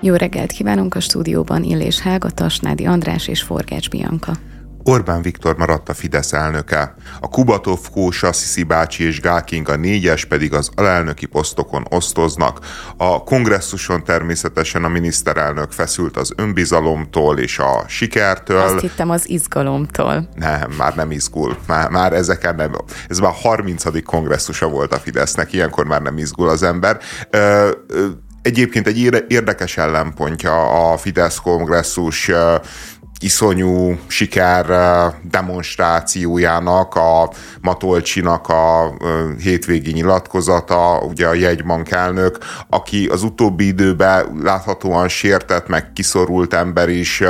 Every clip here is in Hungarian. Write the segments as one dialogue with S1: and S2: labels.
S1: Jó reggelt kívánunk a stúdióban Illés Hága, Tasnádi András és Forgács Bianka.
S2: Orbán Viktor maradt a Fidesz elnöke. A Kubatov, Kósa, Sziszi bácsi és Gálking a négyes pedig az alelnöki posztokon osztoznak. A kongresszuson természetesen a miniszterelnök feszült az önbizalomtól és a sikertől.
S1: Azt hittem az izgalomtól.
S2: Nem, már nem izgul. Már, már ezeken nem. Ez már a 30. kongresszusa volt a Fidesznek, ilyenkor már nem izgul az ember. Ö, ö, Egyébként egy érdekes ellenpontja a Fidesz kongresszus iszonyú siker demonstrációjának, a Matolcsinak a hétvégi nyilatkozata, ugye a jegybank elnök, aki az utóbbi időben láthatóan sértett, meg kiszorult ember is,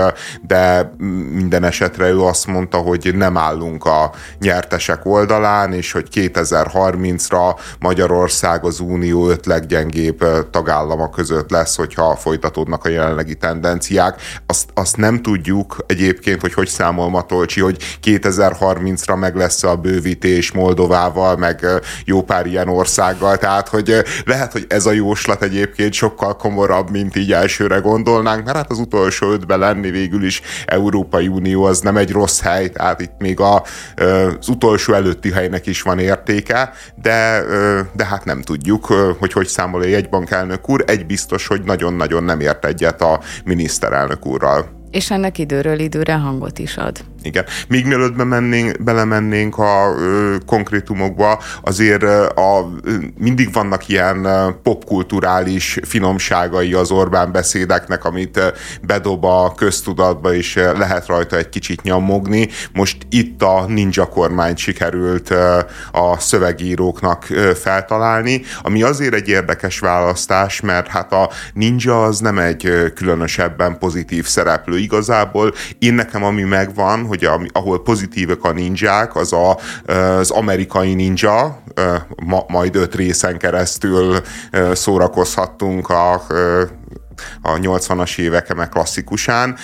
S2: de minden esetre ő azt mondta, hogy nem állunk a nyertesek oldalán, és hogy 2030-ra Magyarország az unió öt leggyengébb tagállama között lesz, hogyha folytatódnak a jelenlegi tendenciák. Azt, azt nem tudjuk, egyébként, hogy hogy számol Matolcsi, hogy 2030-ra meg lesz a bővítés Moldovával, meg jó pár ilyen országgal, tehát hogy lehet, hogy ez a jóslat egyébként sokkal komorabb, mint így elsőre gondolnánk, mert hát az utolsó ötben lenni végül is Európai Unió az nem egy rossz hely, tehát itt még a, az utolsó előtti helynek is van értéke, de, de hát nem tudjuk, hogy hogy számol a jegybankelnök úr. Egy biztos, hogy nagyon-nagyon nem ért egyet a miniszterelnök úrral.
S1: És ennek időről időre hangot is ad.
S2: Igen. Még mielőtt bemennénk, belemennénk a ö, konkrétumokba, azért a, mindig vannak ilyen popkulturális finomságai az Orbán beszédeknek, amit bedob a köztudatba, és lehet rajta egy kicsit nyomogni. Most itt a ninja kormányt sikerült a szövegíróknak feltalálni, ami azért egy érdekes választás, mert hát a ninja az nem egy különösebben pozitív szereplő. Igazából én nekem ami megvan, hogy a, ahol pozitívek a ninják, az a, az amerikai ninja, ma, majd öt részen keresztül szórakozhattunk a a 80-as évek meg klasszikusán,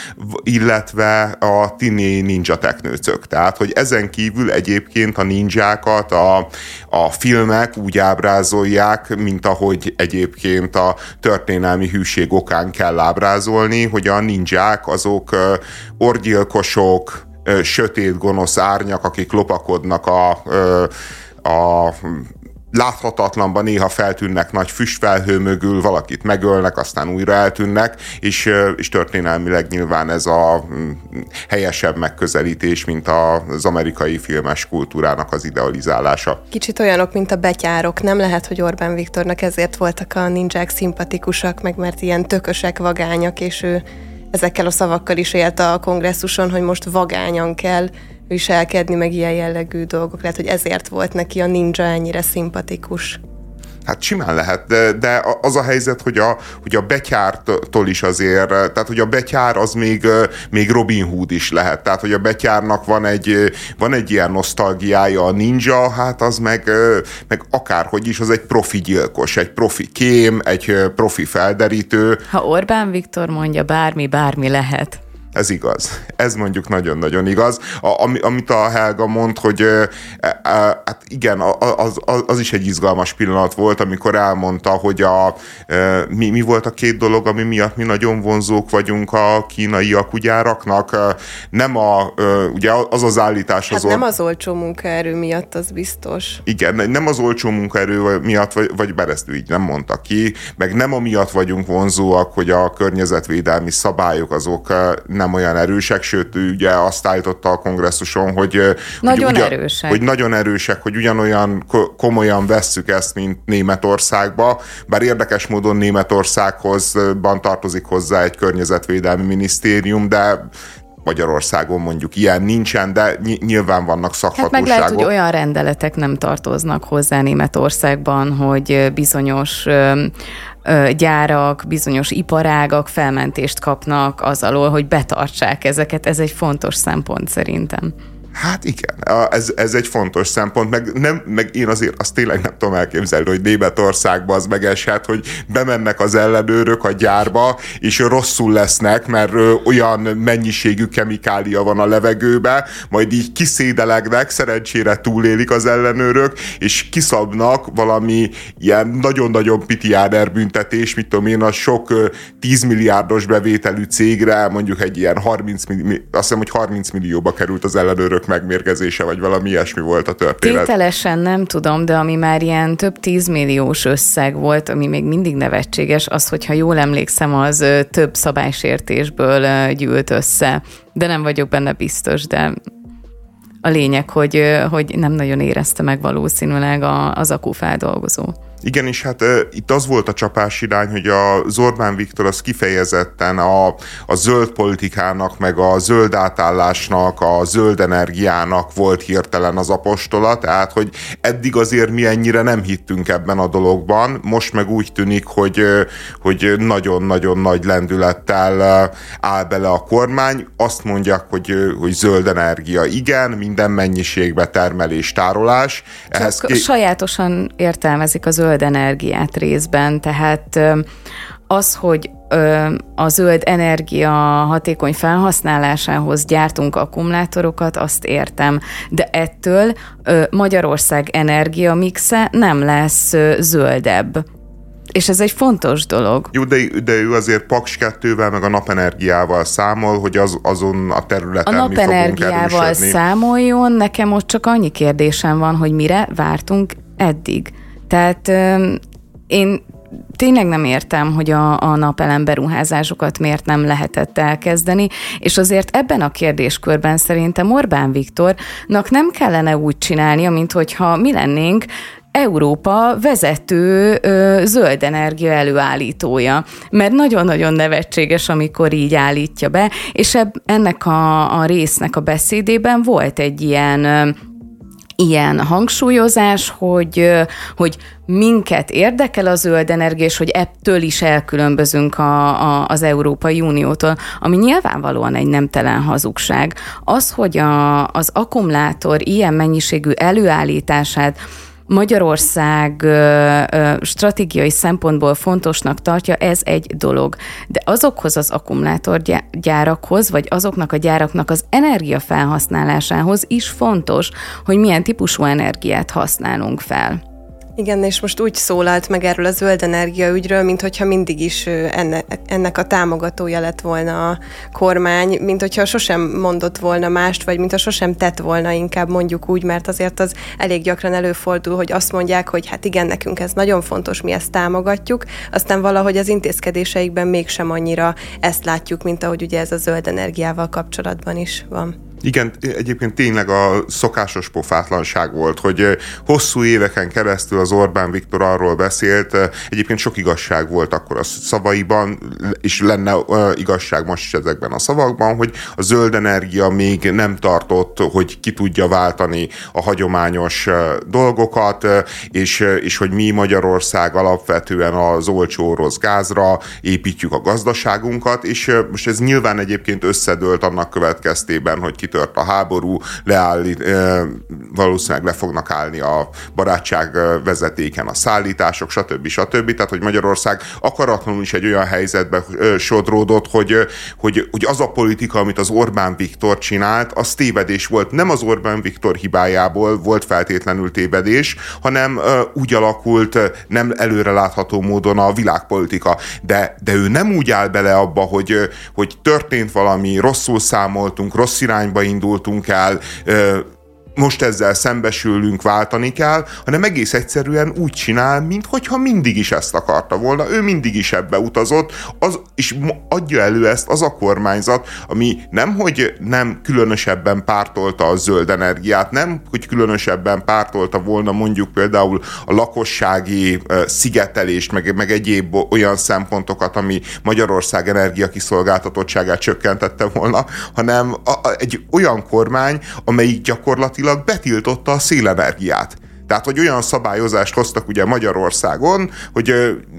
S2: illetve a tini ninja teknőcök. Tehát, hogy ezen kívül egyébként a ninjákat a, a filmek úgy ábrázolják, mint ahogy egyébként a történelmi hűség okán kell ábrázolni, hogy a ninják azok orgyilkosok, sötét, gonosz árnyak, akik lopakodnak a, a láthatatlanban néha feltűnnek nagy füstfelhő mögül, valakit megölnek, aztán újra eltűnnek, és, és történelmileg nyilván ez a mm, helyesebb megközelítés, mint az amerikai filmes kultúrának az idealizálása.
S3: Kicsit olyanok, mint a betyárok. Nem lehet, hogy Orbán Viktornak ezért voltak a ninják szimpatikusak, meg mert ilyen tökösek, vagányak, és ő ezekkel a szavakkal is élt a kongresszuson, hogy most vagányan kell viselkedni, meg ilyen jellegű dolgok. Lehet, hogy ezért volt neki a ninja ennyire szimpatikus.
S2: Hát simán lehet, de, de az a helyzet, hogy a, hogy a betyártól is azért, tehát hogy a betyár az még, még Robin Hood is lehet, tehát hogy a betyárnak van egy, van egy ilyen nosztalgiája, a ninja, hát az meg, meg akárhogy is, az egy profi gyilkos, egy profi kém, egy profi felderítő.
S1: Ha Orbán Viktor mondja, bármi, bármi lehet.
S2: Ez igaz. Ez mondjuk nagyon-nagyon igaz. A, ami, amit a Helga mond, hogy e, e, hát igen, az, az, az is egy izgalmas pillanat volt, amikor elmondta, hogy a, e, mi, mi volt a két dolog, ami miatt mi nagyon vonzók vagyunk a kínaiak ugyáraknak. Nem a, ugye az az állítás
S3: hát az... nem az olcsó munkaerő miatt, az biztos.
S2: Igen, nem az olcsó munkaerő miatt, vagy, vagy bár ezt így nem mondta ki, meg nem amiatt vagyunk vonzóak, hogy a környezetvédelmi szabályok azok nem olyan erősek, sőt, ugye azt állította a kongresszuson, hogy
S1: nagyon
S2: hogy, ugyan,
S1: erősek.
S2: hogy nagyon erősek, hogy ugyanolyan komolyan vesszük ezt, mint Németországba, bár érdekes módon Németországhozban tartozik hozzá egy környezetvédelmi minisztérium, de Magyarországon mondjuk ilyen nincsen, de nyilván vannak szakhatóságok. Hát
S1: meg lehet, hogy olyan rendeletek nem tartoznak hozzá Németországban, hogy bizonyos gyárak, bizonyos iparágak felmentést kapnak az alól, hogy betartsák ezeket. Ez egy fontos szempont szerintem.
S2: Hát igen, ez, ez egy fontos szempont, meg, nem, meg én azért azt tényleg nem tudom elképzelni, hogy Németországban az megeshet, hogy bemennek az ellenőrök a gyárba, és rosszul lesznek, mert olyan mennyiségű kemikália van a levegőbe, majd így kiszédelegnek, szerencsére túlélik az ellenőrök, és kiszabnak valami ilyen nagyon-nagyon pitiáder büntetés, mit tudom én, a sok 10 milliárdos bevételű cégre, mondjuk egy ilyen 30 millió, azt hiszem, hogy 30 millióba került az ellenőrök megmérgezése, vagy valami ilyesmi volt a történet.
S1: Tételesen nem tudom, de ami már ilyen több tízmilliós összeg volt, ami még mindig nevetséges, az, hogyha jól emlékszem, az több szabálysértésből gyűlt össze. De nem vagyok benne biztos, de a lényeg, hogy, hogy nem nagyon érezte meg valószínűleg az akúfeldolgozó.
S2: Igen, és hát e, itt az volt a csapás irány, hogy a Zorbán Viktor az kifejezetten a, a zöld politikának, meg a zöld átállásnak, a zöld energiának volt hirtelen az apostola, tehát hogy eddig azért mi ennyire nem hittünk ebben a dologban, most meg úgy tűnik, hogy, hogy nagyon-nagyon nagy lendülettel áll bele a kormány, azt mondják, hogy, hogy zöld energia igen, minden mennyiségbe termelés, tárolás.
S1: Ehhez Csak ké- sajátosan értelmezik a zöld zöld energiát részben, tehát az, hogy a zöld energia hatékony felhasználásához gyártunk akkumulátorokat, azt értem, de ettől Magyarország energia mixe nem lesz zöldebb. És ez egy fontos dolog.
S2: Jó, de, de ő azért Paks 2-vel, meg a napenergiával számol, hogy az, azon a területen
S1: A napenergiával számoljon, nekem most csak annyi kérdésem van, hogy mire vártunk eddig. Tehát én tényleg nem értem, hogy a, a napelem beruházásokat miért nem lehetett elkezdeni, és azért ebben a kérdéskörben szerintem Orbán Viktornak nem kellene úgy csinálnia, mint hogyha mi lennénk Európa vezető ö, zöld energia előállítója, mert nagyon-nagyon nevetséges, amikor így állítja be, és eb, ennek a, a résznek a beszédében volt egy ilyen ö, ilyen hangsúlyozás, hogy, hogy minket érdekel a zöld energia, és hogy ettől is elkülönbözünk a, a, az Európai Uniótól, ami nyilvánvalóan egy nemtelen hazugság. Az, hogy a, az akkumulátor ilyen mennyiségű előállítását Magyarország stratégiai szempontból fontosnak tartja, ez egy dolog. De azokhoz az akkumulátorgyárakhoz, vagy azoknak a gyáraknak az energia felhasználásához is fontos, hogy milyen típusú energiát használunk fel.
S3: Igen, és most úgy szólalt meg erről a zöld energia ügyről, hogyha mindig is enne, ennek a támogatója lett volna a kormány, mint hogyha sosem mondott volna mást, vagy mint ha sosem tett volna, inkább mondjuk úgy, mert azért az elég gyakran előfordul, hogy azt mondják, hogy hát igen, nekünk ez nagyon fontos, mi ezt támogatjuk, aztán valahogy az intézkedéseikben mégsem annyira ezt látjuk, mint ahogy ugye ez a zöld energiával kapcsolatban is van.
S2: Igen, egyébként tényleg a szokásos pofátlanság volt, hogy hosszú éveken keresztül az Orbán Viktor arról beszélt, egyébként sok igazság volt akkor a szavaiban, és lenne igazság most is ezekben a szavakban, hogy a zöld energia még nem tartott, hogy ki tudja váltani a hagyományos dolgokat, és, és hogy mi Magyarország alapvetően az olcsó orosz gázra építjük a gazdaságunkat, és most ez nyilván egyébként összedőlt annak következtében, hogy ki kitört a háború, leállít, valószínűleg le fognak állni a barátság vezetéken a szállítások, stb. stb. Tehát, hogy Magyarország akaratlanul is egy olyan helyzetbe sodródott, hogy, hogy, hogy az a politika, amit az Orbán Viktor csinált, az tévedés volt. Nem az Orbán Viktor hibájából volt feltétlenül tévedés, hanem úgy alakult nem előrelátható módon a világpolitika. De, de ő nem úgy áll bele abba, hogy, hogy történt valami, rosszul számoltunk, rossz irányba irányba indultunk el, most ezzel szembesülünk, váltani kell, hanem egész egyszerűen úgy csinál, mintha mindig is ezt akarta volna. Ő mindig is ebbe utazott, az, és adja elő ezt az a kormányzat, ami nem, hogy nem különösebben pártolta a zöld energiát, nem, hogy különösebben pártolta volna mondjuk például a lakossági szigetelést, meg, meg egyéb olyan szempontokat, ami Magyarország energiakiszolgáltatottságát csökkentette volna, hanem a, a, egy olyan kormány, amelyik gyakorlatilag gyakorlatilag betiltotta a szélenergiát. Tehát, hogy olyan szabályozást hoztak ugye Magyarországon, hogy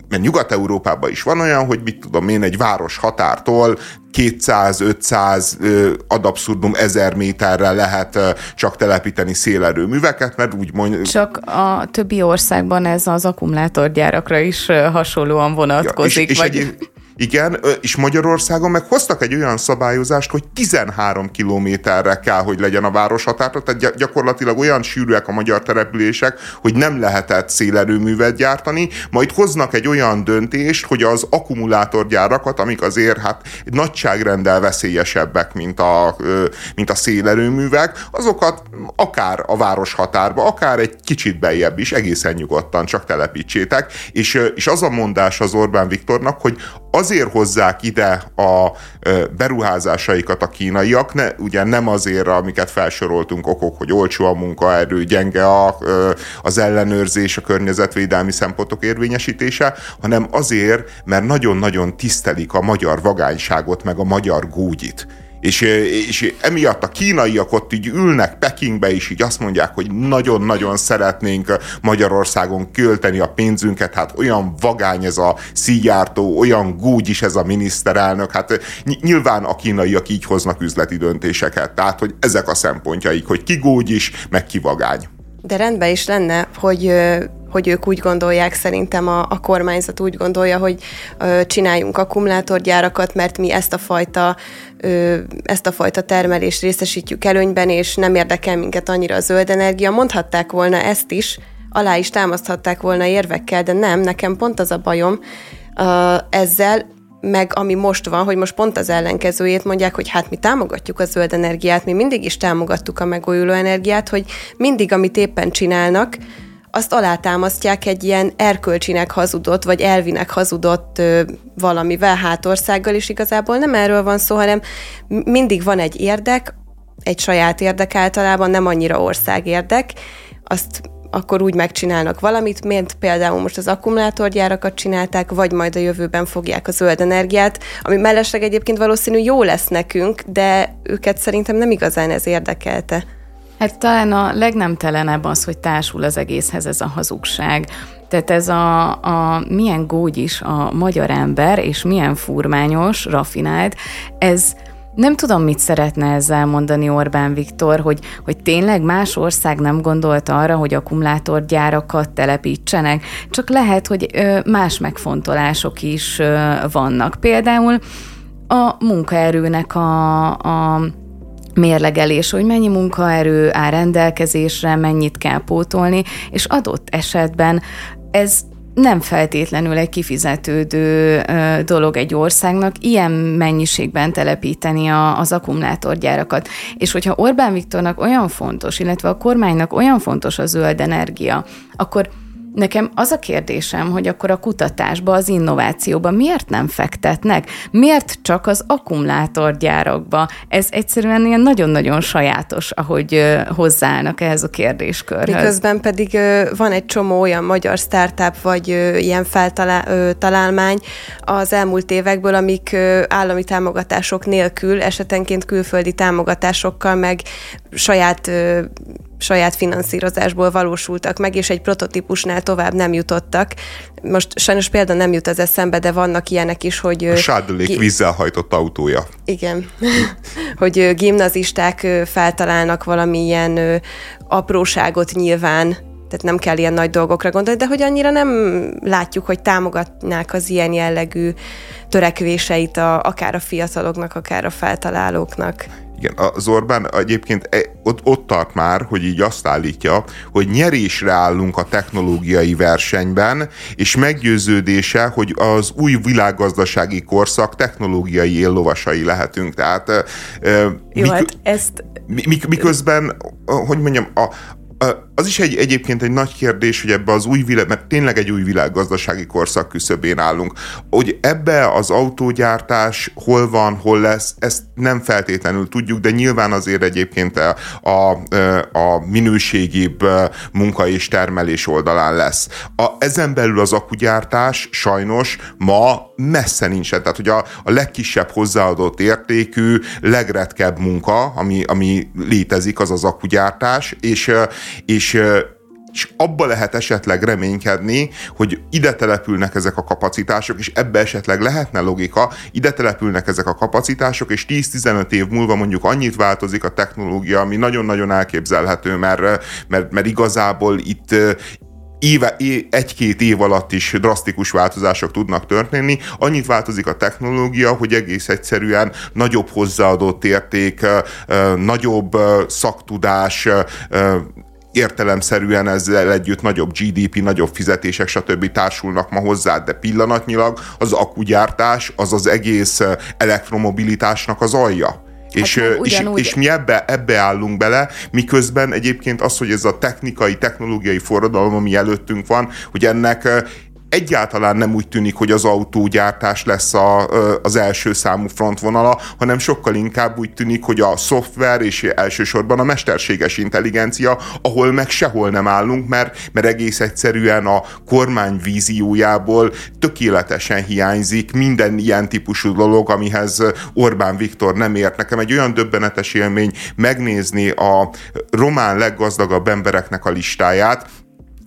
S2: mert Nyugat-Európában is van olyan, hogy mit tudom én, egy város határtól 200-500 ad abszurdum 1000 méterre lehet csak telepíteni szélerőműveket, mert úgy mondjuk...
S1: Csak a többi országban ez az akkumulátorgyárakra is hasonlóan vonatkozik. Ja, és,
S2: vagy... és egy, igen, és Magyarországon meg hoztak egy olyan szabályozást, hogy 13 kilométerre kell, hogy legyen a városhatár, tehát gyakorlatilag olyan sűrűek a magyar települések, hogy nem lehetett szélerőművet gyártani, majd hoznak egy olyan döntést, hogy az akkumulátorgyárakat, amik azért hát nagyságrendel veszélyesebbek, mint a, mint a szélerőművek, azokat akár a városhatárba, akár egy kicsit bejebb is, egészen nyugodtan csak telepítsétek. És, és az a mondás az Orbán Viktornak, hogy azért hozzák ide a beruházásaikat a kínaiak, ne, ugye nem azért, amiket felsoroltunk okok, hogy olcsó a munkaerő, gyenge a, az ellenőrzés, a környezetvédelmi szempontok érvényesítése, hanem azért, mert nagyon-nagyon tisztelik a magyar vagányságot, meg a magyar gógyit. És, és emiatt a kínaiak ott így ülnek Pekingbe, és így azt mondják, hogy nagyon-nagyon szeretnénk Magyarországon költeni a pénzünket, hát olyan vagány ez a szíjártó, olyan gúgy is ez a miniszterelnök, hát nyilván a kínaiak így hoznak üzleti döntéseket, tehát hogy ezek a szempontjaik, hogy ki gúgy is, meg ki vagány.
S3: De rendben is lenne, hogy hogy ők úgy gondolják, szerintem a, a kormányzat úgy gondolja, hogy ö, csináljunk akkumulátorgyárakat, mert mi ezt a fajta ö, ezt a fajta termelést részesítjük előnyben, és nem érdekel minket annyira a zöld energia. Mondhatták volna ezt is, alá is támaszthatták volna érvekkel, de nem, nekem pont az a bajom ö, ezzel, meg ami most van, hogy most pont az ellenkezőjét mondják, hogy hát mi támogatjuk a zöld energiát, mi mindig is támogattuk a megújuló energiát, hogy mindig, amit éppen csinálnak, azt alátámasztják egy ilyen erkölcsinek hazudott, vagy elvinek hazudott ö, valamivel, hátországgal, is igazából nem erről van szó, hanem mindig van egy érdek, egy saját érdek általában, nem annyira országérdek, azt akkor úgy megcsinálnak valamit, mint például most az akkumulátorgyárakat csinálták, vagy majd a jövőben fogják a zöld energiát, ami mellesleg egyébként valószínű jó lesz nekünk, de őket szerintem nem igazán ez érdekelte.
S1: Hát talán a legnemtelenebb az, hogy társul az egészhez ez a hazugság. Tehát ez a, a milyen gógy is a magyar ember, és milyen furmányos, rafinált, ez nem tudom, mit szeretne ezzel mondani Orbán Viktor, hogy, hogy tényleg más ország nem gondolta arra, hogy akkumulátorgyárakat telepítsenek, csak lehet, hogy más megfontolások is vannak. Például a munkaerőnek a, a mérlegelés, hogy mennyi munkaerő áll rendelkezésre, mennyit kell pótolni, és adott esetben ez nem feltétlenül egy kifizetődő dolog egy országnak ilyen mennyiségben telepíteni a, az akkumulátorgyárakat. És hogyha Orbán Viktornak olyan fontos, illetve a kormánynak olyan fontos a zöld energia, akkor Nekem az a kérdésem, hogy akkor a kutatásba, az innovációba miért nem fektetnek? Miért csak az akkumulátorgyárakba? Ez egyszerűen ilyen nagyon-nagyon sajátos, ahogy hozzáállnak ehhez a kérdéskörhöz.
S3: Miközben pedig van egy csomó olyan magyar startup, vagy ilyen feltalálmány az elmúlt évekből, amik állami támogatások nélkül, esetenként külföldi támogatásokkal, meg saját saját finanszírozásból valósultak meg, és egy prototípusnál tovább nem jutottak. Most sajnos példa nem jut az eszembe, de vannak ilyenek is, hogy...
S2: A sádulék gi- vízzel hajtott autója.
S3: Igen. hogy gimnazisták feltalálnak valamilyen apróságot nyilván, tehát nem kell ilyen nagy dolgokra gondolni, de hogy annyira nem látjuk, hogy támogatnák az ilyen jellegű törekvéseit a, akár a fiataloknak, akár a feltalálóknak.
S2: Igen, az Orbán egyébként e, ott, ott tart már, hogy így azt állítja, hogy nyerésre állunk a technológiai versenyben, és meggyőződése, hogy az új világgazdasági korszak technológiai éllovasai lehetünk. Tehát
S1: Jó, mik, hát ezt...
S2: miközben, hogy mondjam, a, az is egy, egyébként egy nagy kérdés, hogy ebbe az új világ, mert tényleg egy új világgazdasági korszak küszöbén állunk, hogy ebbe az autógyártás hol van, hol lesz, ezt nem feltétlenül tudjuk, de nyilván azért egyébként a, a, a minőségibb munka és termelés oldalán lesz. A, ezen belül az akugyártás sajnos ma messze nincsen. Tehát, hogy a, a legkisebb hozzáadott értékű, legretkebb munka, ami, ami létezik, az az akugyártás, és, és és abba lehet esetleg reménykedni, hogy ide települnek ezek a kapacitások, és ebbe esetleg lehetne logika, ide települnek ezek a kapacitások, és 10-15 év múlva mondjuk annyit változik a technológia, ami nagyon-nagyon elképzelhető, mert, mert, mert igazából itt éve, egy-két év alatt is drasztikus változások tudnak történni. Annyit változik a technológia, hogy egész egyszerűen nagyobb hozzáadott érték, nagyobb szaktudás, értelemszerűen ezzel együtt nagyobb GDP, nagyobb fizetések, stb. társulnak ma hozzá, de pillanatnyilag az akugyártás az az egész elektromobilitásnak az alja. És, hát és, és mi ebbe, ebbe állunk bele, miközben egyébként az, hogy ez a technikai, technológiai forradalom, ami előttünk van, hogy ennek egyáltalán nem úgy tűnik, hogy az autógyártás lesz a, az első számú frontvonala, hanem sokkal inkább úgy tűnik, hogy a szoftver és elsősorban a mesterséges intelligencia, ahol meg sehol nem állunk, mert, mert egész egyszerűen a kormány víziójából tökéletesen hiányzik minden ilyen típusú dolog, amihez Orbán Viktor nem ért. Nekem egy olyan döbbenetes élmény megnézni a román leggazdagabb embereknek a listáját,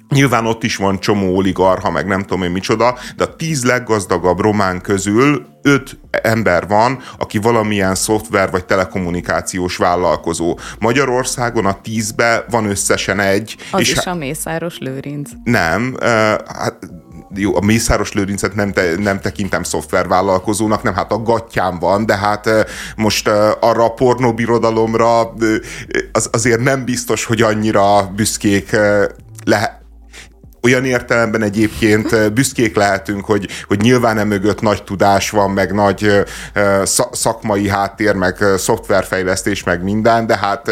S2: Nyilván ott is van csomó oligarha, meg nem tudom én micsoda, de a tíz leggazdagabb román közül öt ember van, aki valamilyen szoftver vagy telekommunikációs vállalkozó. Magyarországon a tízbe van összesen egy.
S1: Az és is a Mészáros Lőrinc.
S2: Nem, uh, hát jó, a Mészáros Lőrincet nem, te, nem tekintem szoftvervállalkozónak, nem, hát a gatyám van, de hát most arra a pornóbirodalomra az, azért nem biztos, hogy annyira büszkék lehet olyan értelemben egyébként büszkék lehetünk, hogy, hogy nyilván nem mögött nagy tudás van, meg nagy szakmai háttér, meg szoftverfejlesztés, meg minden, de hát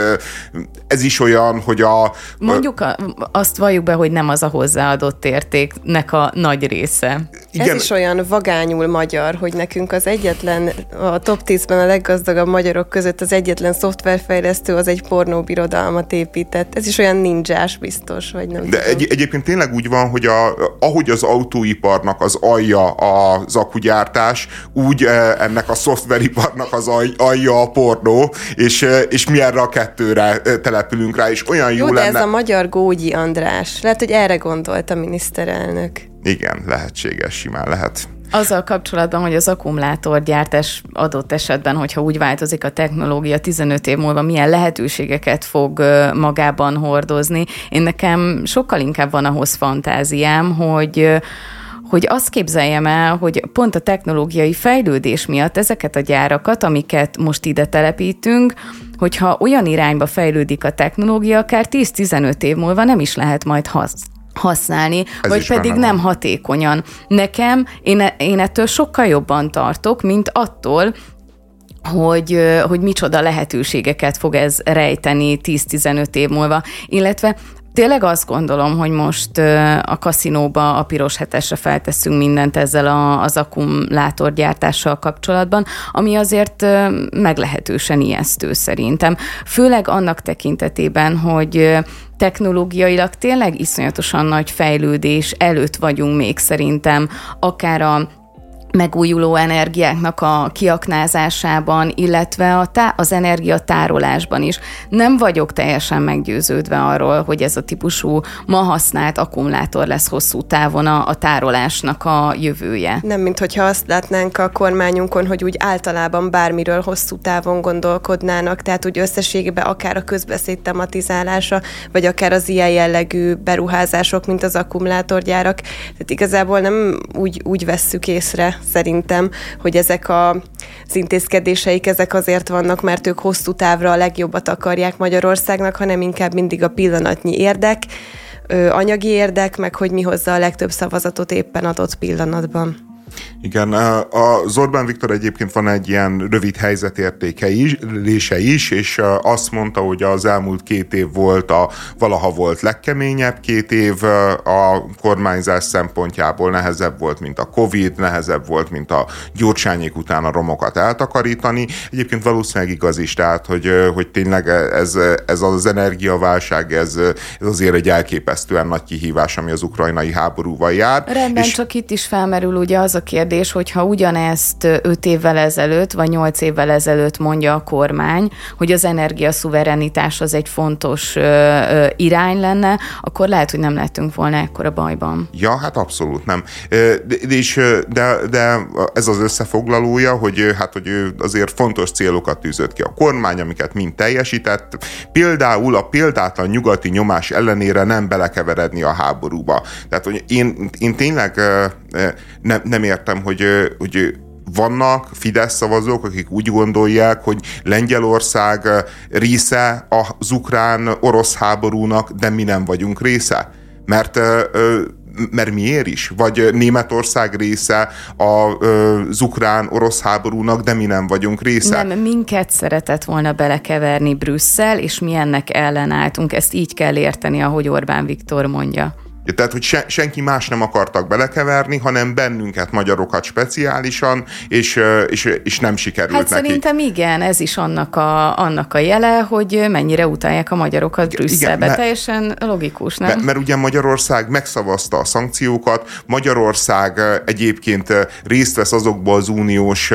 S2: ez is olyan, hogy a...
S1: Mondjuk a, azt valljuk be, hogy nem az a hozzáadott értéknek a nagy része.
S3: Igen. Ez is olyan vagányul magyar, hogy nekünk az egyetlen, a top 10-ben a leggazdagabb magyarok között az egyetlen szoftverfejlesztő az egy pornóbirodalmat épített. Ez is olyan ninjás biztos, vagy nem
S2: De egy, egyébként tényleg úgy van, hogy a, ahogy az autóiparnak az alja az akugyártás, úgy ennek a szoftveriparnak az alja a pornó, és, és mi erre a kettőre települünk rá, és olyan jó, jó
S3: de
S2: lenne...
S3: ez a magyar Gógyi András. Lehet, hogy erre gondolt a miniszterelnök.
S2: Igen, lehetséges, simán lehet.
S1: Azzal kapcsolatban, hogy az akkumulátorgyártás adott esetben, hogyha úgy változik a technológia 15 év múlva, milyen lehetőségeket fog magában hordozni. Én nekem sokkal inkább van ahhoz fantáziám, hogy hogy azt képzeljem el, hogy pont a technológiai fejlődés miatt ezeket a gyárakat, amiket most ide telepítünk, hogyha olyan irányba fejlődik a technológia, akár 10-15 év múlva nem is lehet majd használni használni, Ez vagy pedig nem van. hatékonyan. Nekem, én, e, én ettől sokkal jobban tartok, mint attól, hogy, hogy micsoda lehetőségeket fog ez rejteni 10-15 év múlva, illetve Tényleg azt gondolom, hogy most a kaszinóba a piros hetesre feltesszünk mindent ezzel a, az akkumulátorgyártással kapcsolatban, ami azért meglehetősen ijesztő szerintem. Főleg annak tekintetében, hogy technológiailag tényleg iszonyatosan nagy fejlődés előtt vagyunk még szerintem, akár a megújuló energiáknak a kiaknázásában, illetve a tá- az energiatárolásban is. Nem vagyok teljesen meggyőződve arról, hogy ez a típusú ma használt akkumulátor lesz hosszú távon a, a tárolásnak a jövője.
S3: Nem, mint hogyha azt látnánk a kormányunkon, hogy úgy általában bármiről hosszú távon gondolkodnának, tehát úgy összességében akár a közbeszéd tematizálása, vagy akár az ilyen jellegű beruházások, mint az akkumulátorgyárak. Tehát igazából nem úgy, úgy vesszük észre szerintem, hogy ezek a, az intézkedéseik ezek azért vannak, mert ők hosszú távra a legjobbat akarják Magyarországnak, hanem inkább mindig a pillanatnyi érdek, anyagi érdek, meg hogy mi hozza a legtöbb szavazatot éppen adott pillanatban.
S2: Igen, a Zorbán Viktor egyébként van egy ilyen rövid helyzetértékelése is, és azt mondta, hogy az elmúlt két év volt a valaha volt legkeményebb két év a kormányzás szempontjából nehezebb volt, mint a Covid, nehezebb volt, mint a gyurcsányék után a romokat eltakarítani. Egyébként valószínűleg igaz is, tehát, hogy, hogy tényleg ez, ez az energiaválság, ez, ez azért egy elképesztően nagy kihívás, ami az ukrajnai háborúval jár.
S1: Rendben, és... csak itt is felmerül ugye az a kérdés, hogyha ugyanezt 5 évvel ezelőtt, vagy 8 évvel ezelőtt mondja a kormány, hogy az energiaszuverenitás az egy fontos irány lenne, akkor lehet, hogy nem lettünk volna ekkora bajban.
S2: Ja, hát abszolút nem. De, de, de, de ez az összefoglalója, hogy hát hogy azért fontos célokat tűzött ki a kormány, amiket mind teljesített. Például a példátlan nyugati nyomás ellenére nem belekeveredni a háborúba. Tehát, hogy én, én tényleg nem, nem értem, hogy, hogy vannak Fidesz szavazók, akik úgy gondolják, hogy Lengyelország része az ukrán-orosz háborúnak, de mi nem vagyunk része. Mert mert miért is? Vagy Németország része az ukrán-orosz háborúnak, de mi nem vagyunk része?
S1: Nem, minket szeretett volna belekeverni Brüsszel, és mi ennek ellenálltunk. Ezt így kell érteni, ahogy Orbán Viktor mondja.
S2: Tehát, hogy se, senki más nem akartak belekeverni, hanem bennünket, magyarokat speciálisan, és, és, és nem sikerült
S1: hát
S2: neki.
S1: szerintem igen, ez is annak a, annak a jele, hogy mennyire utálják a magyarokat Brüsszelbe. Igen, mert, Teljesen logikus, nem?
S2: Mert, mert ugye Magyarország megszavazta a szankciókat, Magyarország egyébként részt vesz azokból az uniós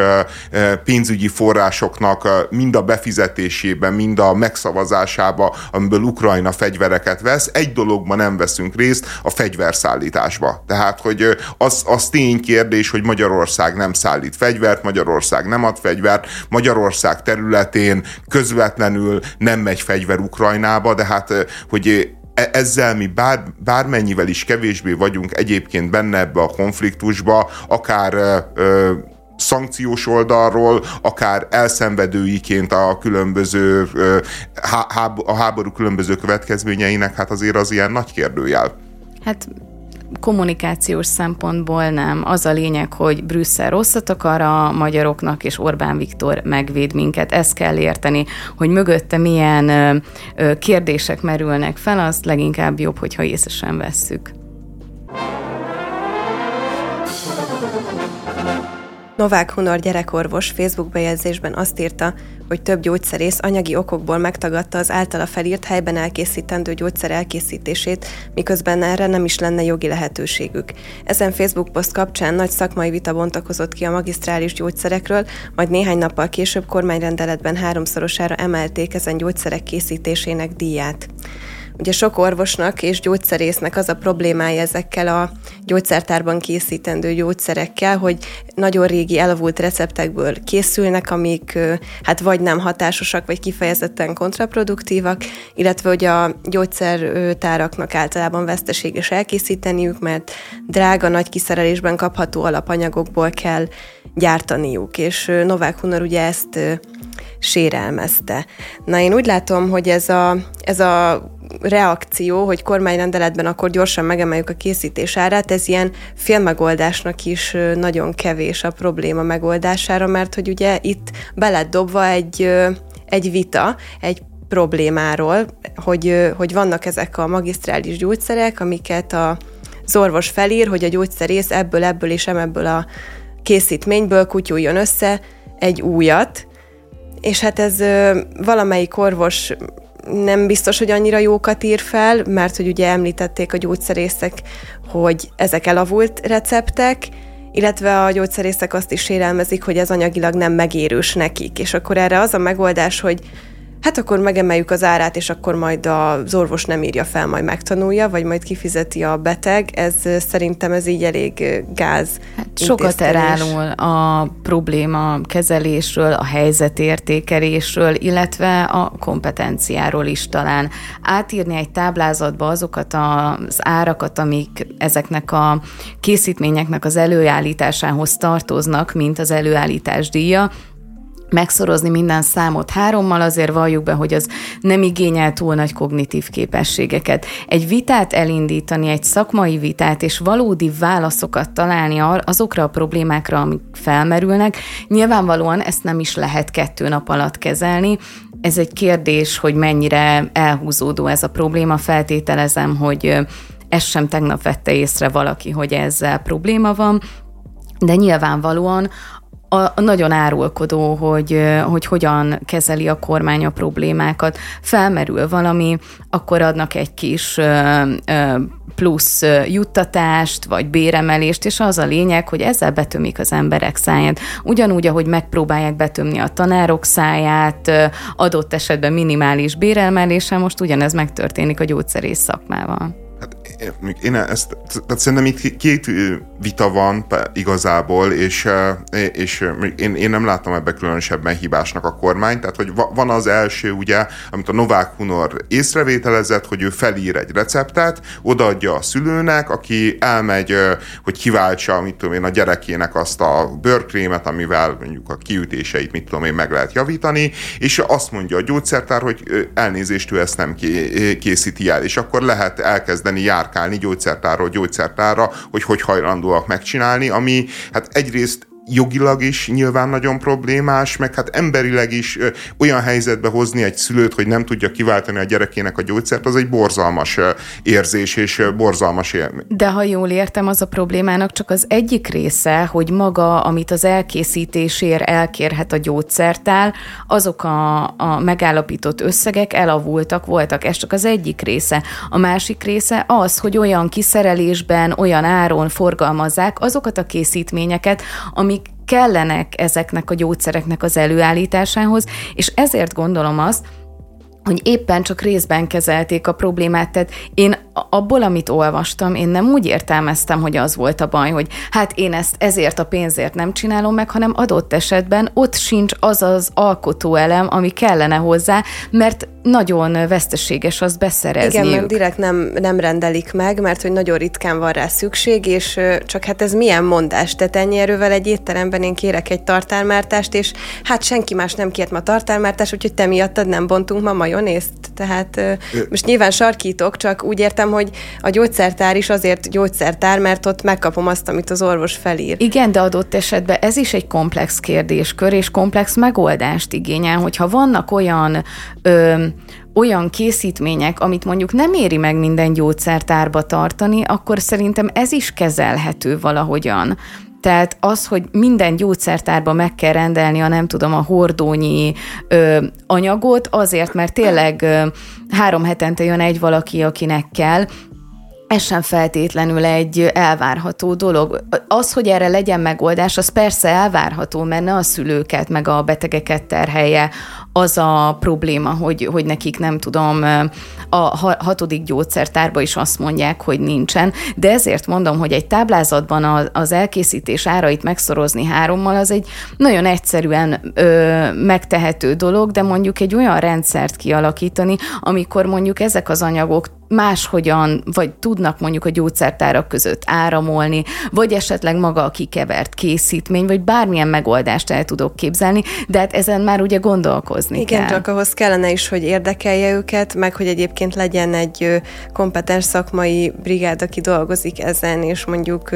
S2: pénzügyi forrásoknak mind a befizetésében, mind a megszavazásába, amiből Ukrajna fegyvereket vesz. Egy dologban nem veszünk részt, a fegyverszállításba. Tehát, hogy az, az tény kérdés, hogy Magyarország nem szállít fegyvert, Magyarország nem ad fegyvert, Magyarország területén közvetlenül nem megy fegyver Ukrajnába, de hát, hogy e, ezzel mi bár, bármennyivel is kevésbé vagyunk egyébként benne ebbe a konfliktusba, akár ö, szankciós oldalról, akár elszenvedőiként a különböző a háború különböző következményeinek, hát azért az ilyen nagy kérdőjel.
S1: Hát kommunikációs szempontból nem. Az a lényeg, hogy Brüsszel rosszat akar a magyaroknak, és Orbán Viktor megvéd minket. Ezt kell érteni, hogy mögötte milyen kérdések merülnek fel, azt leginkább jobb, hogyha észesen vesszük.
S3: Novák Hunor gyerekorvos Facebook bejegyzésben azt írta, hogy több gyógyszerész anyagi okokból megtagadta az általa felírt helyben elkészítendő gyógyszer elkészítését, miközben erre nem is lenne jogi lehetőségük. Ezen Facebook poszt kapcsán nagy szakmai vita bontakozott ki a magisztrális gyógyszerekről, majd néhány nappal később kormányrendeletben háromszorosára emelték ezen gyógyszerek készítésének díját. Ugye sok orvosnak és gyógyszerésznek az a problémája ezekkel a gyógyszertárban készítendő gyógyszerekkel, hogy nagyon régi elavult receptekből készülnek, amik hát vagy nem hatásosak, vagy kifejezetten kontraproduktívak, illetve hogy a gyógyszertáraknak általában veszteséges elkészíteniük, mert drága, nagy kiszerelésben kapható alapanyagokból kell gyártaniuk, és Novák Hunor ugye ezt sérelmezte. Na én úgy látom, hogy ez a, ez a reakció, hogy kormányrendeletben akkor gyorsan megemeljük a készítés árát, ez ilyen félmegoldásnak is nagyon kevés a probléma megoldására, mert hogy ugye itt beled dobva egy, egy vita, egy problémáról, hogy, hogy vannak ezek a magisztrális gyógyszerek, amiket a, az orvos felír, hogy a gyógyszerész ebből, ebből és ebből a készítményből kutyuljon össze egy újat, és hát ez valamelyik orvos nem biztos, hogy annyira jókat ír fel, mert hogy ugye említették a gyógyszerészek, hogy ezek elavult receptek, illetve a gyógyszerészek azt is sérelmezik, hogy ez anyagilag nem megérős nekik. És akkor erre az a megoldás, hogy hát akkor megemeljük az árát, és akkor majd az orvos nem írja fel, majd megtanulja, vagy majd kifizeti a beteg. Ez szerintem ez így elég gáz.
S1: Hát sokat elárul a probléma kezelésről, a helyzetértékelésről, illetve a kompetenciáról is talán. Átírni egy táblázatba azokat az árakat, amik ezeknek a készítményeknek az előállításához tartoznak, mint az előállítás díja, megszorozni minden számot hárommal, azért valljuk be, hogy az nem igényel túl nagy kognitív képességeket. Egy vitát elindítani, egy szakmai vitát, és valódi válaszokat találni azokra a problémákra, amik felmerülnek, nyilvánvalóan ezt nem is lehet kettő nap alatt kezelni, ez egy kérdés, hogy mennyire elhúzódó ez a probléma. Feltételezem, hogy ezt sem tegnap vette észre valaki, hogy ezzel probléma van, de nyilvánvalóan a, nagyon árulkodó, hogy, hogy hogyan kezeli a kormány a problémákat. Felmerül valami, akkor adnak egy kis plusz juttatást, vagy béremelést, és az a lényeg, hogy ezzel betömik az emberek száját. Ugyanúgy, ahogy megpróbálják betömni a tanárok száját, adott esetben minimális béremeléssel, most ugyanez megtörténik a gyógyszerész szakmával.
S2: Én ezt, tehát szerintem itt két vita van igazából, és, és én, én nem látom ebbe különösebben hibásnak a kormány, tehát hogy van az első, ugye, amit a Novák Hunor észrevételezett, hogy ő felír egy receptet, odaadja a szülőnek, aki elmegy, hogy kiváltsa, mit tudom én, a gyerekének azt a bőrkrémet, amivel mondjuk a kiütéseit, mit tudom én, meg lehet javítani, és azt mondja a gyógyszertár, hogy elnézést, ő ezt nem készíti el, és akkor lehet elkezdeni elkezdeni járkálni gyógyszertárról gyógyszertárra, hogy hogy hajlandóak megcsinálni, ami hát egyrészt jogilag is nyilván nagyon problémás, meg hát emberileg is olyan helyzetbe hozni egy szülőt, hogy nem tudja kiváltani a gyerekének a gyógyszert, az egy borzalmas érzés és borzalmas élmény.
S1: De ha jól értem, az a problémának csak az egyik része, hogy maga, amit az elkészítésért elkérhet a gyógyszertál, azok a, a megállapított összegek elavultak voltak. Ez csak az egyik része. A másik része az, hogy olyan kiszerelésben, olyan áron forgalmazzák azokat a készítményeket, amik kellenek ezeknek a gyógyszereknek az előállításához, és ezért gondolom azt, hogy éppen csak részben kezelték a problémát. Tehát én abból, amit olvastam, én nem úgy értelmeztem, hogy az volt a baj, hogy hát én ezt ezért a pénzért nem csinálom meg, hanem adott esetben ott sincs az az alkotóelem, ami kellene hozzá, mert nagyon veszteséges azt beszerezni.
S3: Igen, mert direkt nem, nem rendelik meg, mert hogy nagyon ritkán van rá szükség, és csak hát ez milyen mondás? Tehát ennyi erővel egy étteremben én kérek egy tartálmártást, és hát senki más nem kért ma tartálmártást, úgyhogy te miattad nem bontunk ma majonészt. Tehát Ö... most nyilván sarkítok, csak úgy értem, hogy a gyógyszertár is azért gyógyszertár, mert ott megkapom azt, amit az orvos felír.
S1: Igen, de adott esetben ez is egy komplex kérdéskör, és komplex megoldást igényel, hogyha vannak olyan ö, olyan készítmények, amit mondjuk nem éri meg minden gyógyszertárba tartani, akkor szerintem ez is kezelhető valahogyan. Tehát az, hogy minden gyógyszertárba meg kell rendelni a nem tudom, a hordónyi ö, anyagot, azért, mert tényleg ö, három hetente jön egy valaki, akinek kell, ez sem feltétlenül egy elvárható dolog. Az, hogy erre legyen megoldás, az persze elvárható, mert ne a szülőket, meg a betegeket terhelje az a probléma, hogy, hogy nekik nem tudom, a hatodik gyógyszertárba is azt mondják, hogy nincsen, de ezért mondom, hogy egy táblázatban az elkészítés árait megszorozni hárommal, az egy nagyon egyszerűen ö, megtehető dolog, de mondjuk egy olyan rendszert kialakítani, amikor mondjuk ezek az anyagok máshogyan, vagy tudnak mondjuk a gyógyszertárak között áramolni, vagy esetleg maga a kikevert készítmény, vagy bármilyen megoldást el tudok képzelni, de hát ezen már ugye gondolkozni
S3: Igen,
S1: kell.
S3: csak ahhoz kellene is, hogy érdekelje őket, meg hogy egyébként legyen egy kompetens szakmai brigád, aki dolgozik ezen, és mondjuk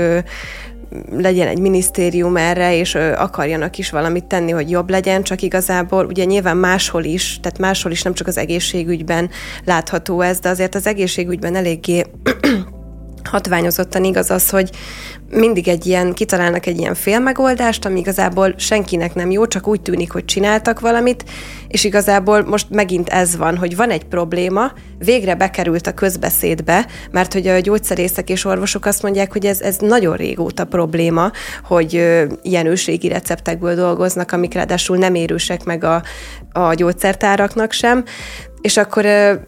S3: legyen egy minisztérium erre, és akarjanak is valamit tenni, hogy jobb legyen, csak igazából ugye nyilván máshol is, tehát máshol is nem csak az egészségügyben látható ez, de azért az egészségügyben eléggé hatványozottan igaz az, hogy mindig egy ilyen, kitalálnak egy ilyen félmegoldást, ami igazából senkinek nem jó, csak úgy tűnik, hogy csináltak valamit, és igazából most megint ez van, hogy van egy probléma, végre bekerült a közbeszédbe, mert hogy a gyógyszerészek és orvosok azt mondják, hogy ez, ez nagyon régóta probléma, hogy ilyen őségi receptekből dolgoznak, amik ráadásul nem érősek meg a, a gyógyszertáraknak sem, és akkor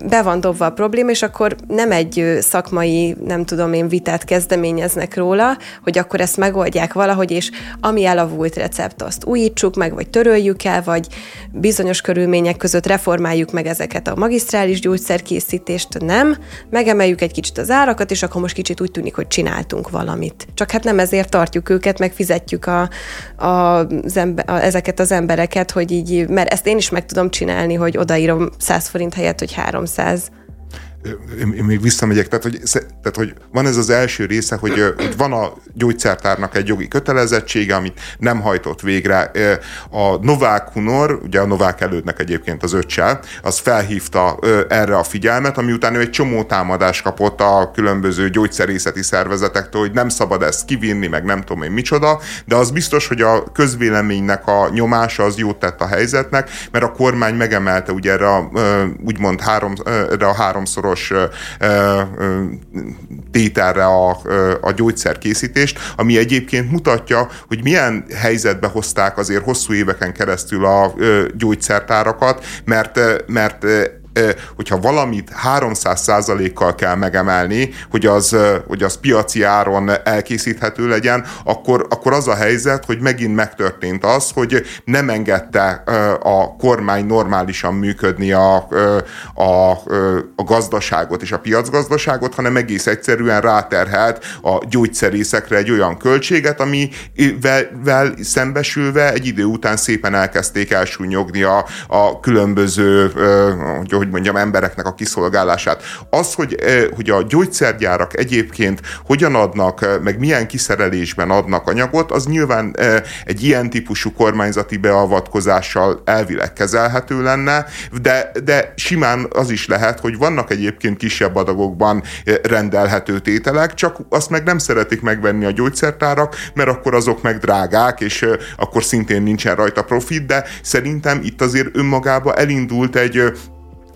S3: be van dobva a probléma, és akkor nem egy szakmai, nem tudom én, vitát kezdeményeznek róla, hogy akkor ezt megoldják valahogy, és ami elavult recept, azt újítsuk meg, vagy töröljük el, vagy bizonyos körülmények között reformáljuk meg ezeket a magisztrális gyógyszerkészítést, nem, megemeljük egy kicsit az árakat, és akkor most kicsit úgy tűnik, hogy csináltunk valamit. Csak hát nem ezért tartjuk őket, meg fizetjük a, a, az ember, a, ezeket az embereket, hogy így, mert ezt én is meg tudom csinálni, hogy odaírom 100 forint helyett, hogy 300.
S2: én, még visszamegyek, tehát hogy, tehát hogy van ez az első része, hogy, hogy van a gyógyszertárnak egy jogi kötelezettsége, amit nem hajtott végre. A Novák Hunor, ugye a Novák elődnek egyébként az öccse, az felhívta erre a figyelmet, ami után ő egy csomó támadást kapott a különböző gyógyszerészeti szervezetektől, hogy nem szabad ezt kivinni, meg nem tudom én micsoda, de az biztos, hogy a közvéleménynek a nyomása az jót tett a helyzetnek, mert a kormány megemelte ugye erre a, úgymond három, erre a háromszoros tételre a, a gyógyszerkészítést, ami egyébként mutatja, hogy milyen helyzetbe hozták azért hosszú éveken keresztül a gyógyszertárakat, mert, mert hogyha valamit 300%-kal kell megemelni, hogy az, hogy az piaci áron elkészíthető legyen, akkor, akkor az a helyzet, hogy megint megtörtént az, hogy nem engedte a kormány normálisan működni a, a, a gazdaságot és a piacgazdaságot, hanem egész egyszerűen ráterhelt a gyógyszerészekre egy olyan költséget, amivel szembesülve egy idő után szépen elkezdték elsúnyogni a, a különböző, hogy hogy mondjam, embereknek a kiszolgálását. Az, hogy, eh, hogy a gyógyszergyárak egyébként hogyan adnak, eh, meg milyen kiszerelésben adnak anyagot, az nyilván eh, egy ilyen típusú kormányzati beavatkozással elvileg kezelhető lenne, de, de simán az is lehet, hogy vannak egyébként kisebb adagokban rendelhető tételek, csak azt meg nem szeretik megvenni a gyógyszertárak, mert akkor azok meg drágák, és akkor szintén nincsen rajta profit, de szerintem itt azért önmagába elindult egy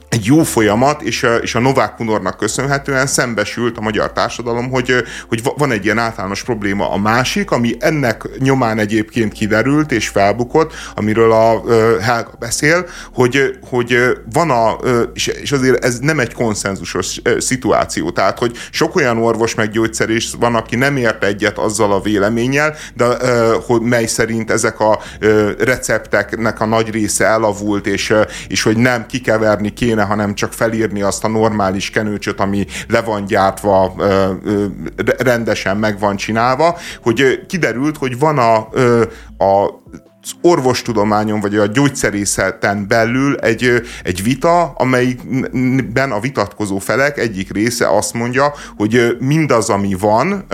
S2: egy jó folyamat, és és a Novák Kunornak köszönhetően szembesült a magyar társadalom, hogy, hogy van egy ilyen általános probléma. A másik, ami ennek nyomán egyébként kiderült és felbukott, amiről a Helga beszél, hogy, hogy van a, és azért ez nem egy konszenzusos szituáció, tehát, hogy sok olyan orvos meg gyógyszerés van, aki nem ért egyet azzal a véleménnyel, de hogy mely szerint ezek a recepteknek a nagy része elavult, és, és hogy nem kikeverni kéne hanem csak felírni azt a normális kenőcsöt, ami le van gyártva, rendesen meg van csinálva, hogy kiderült, hogy van a, a orvostudományon vagy a gyógyszerészeten belül egy, egy vita, amelyikben a vitatkozó felek egyik része azt mondja, hogy mindaz, ami van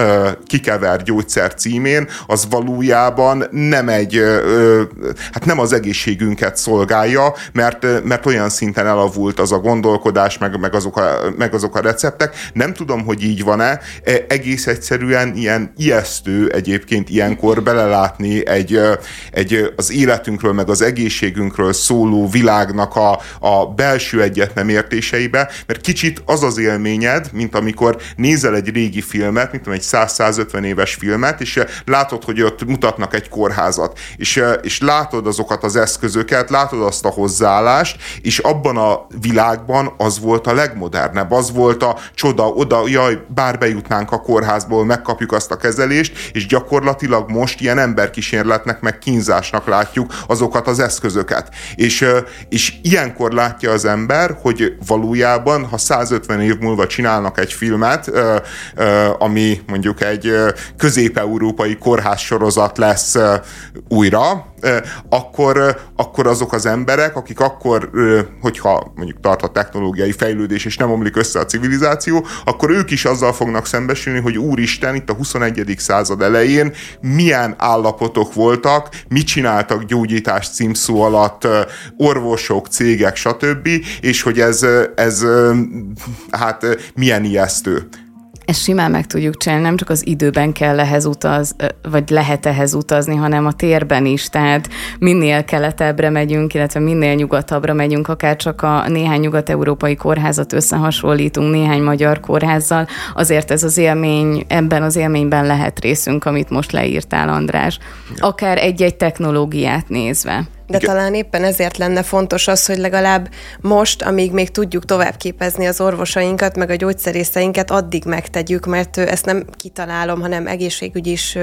S2: kikever gyógyszer címén, az valójában nem egy, hát nem az egészségünket szolgálja, mert, mert olyan szinten elavult az a gondolkodás, meg, meg, azok a, meg azok a receptek. Nem tudom, hogy így van-e. E, egész egyszerűen ilyen ijesztő egyébként ilyenkor belelátni egy, egy az életünkről, meg az egészségünkről szóló világnak a, a belső egyet nem értéseibe, mert kicsit az az élményed, mint amikor nézel egy régi filmet, mint egy 100-150 éves filmet, és látod, hogy ott mutatnak egy kórházat, és, és látod azokat az eszközöket, látod azt a hozzáállást, és abban a világban az volt a legmodernebb, az volt a csoda, oda, jaj, bár bejutnánk a kórházból, megkapjuk azt a kezelést, és gyakorlatilag most ilyen emberkísérletnek, meg kínzás kínzásnak látjuk azokat az eszközöket. És, és ilyenkor látja az ember, hogy valójában, ha 150 év múlva csinálnak egy filmet, ami mondjuk egy közép-európai kórház sorozat lesz újra, akkor, akkor azok az emberek, akik akkor, hogyha mondjuk tart a technológiai fejlődés, és nem omlik össze a civilizáció, akkor ők is azzal fognak szembesülni, hogy úristen, itt a 21. század elején milyen állapotok voltak, mit csináltak gyógyítás címszó alatt orvosok, cégek, stb., és hogy ez, ez hát milyen ijesztő
S1: ezt simán meg tudjuk csinálni, nem csak az időben kell ehhez utaz, vagy lehet ehhez utazni, hanem a térben is, tehát minél keletebbre megyünk, illetve minél nyugatabbra megyünk, akár csak a néhány nyugat-európai kórházat összehasonlítunk néhány magyar kórházzal, azért ez az élmény, ebben az élményben lehet részünk, amit most leírtál, András. Akár egy-egy technológiát nézve.
S3: De Igen. talán éppen ezért lenne fontos az, hogy legalább most, amíg még tudjuk tovább képezni az orvosainkat, meg a gyógyszerészeinket, addig megtegyük, mert ezt nem kitalálom, hanem egészségügyi is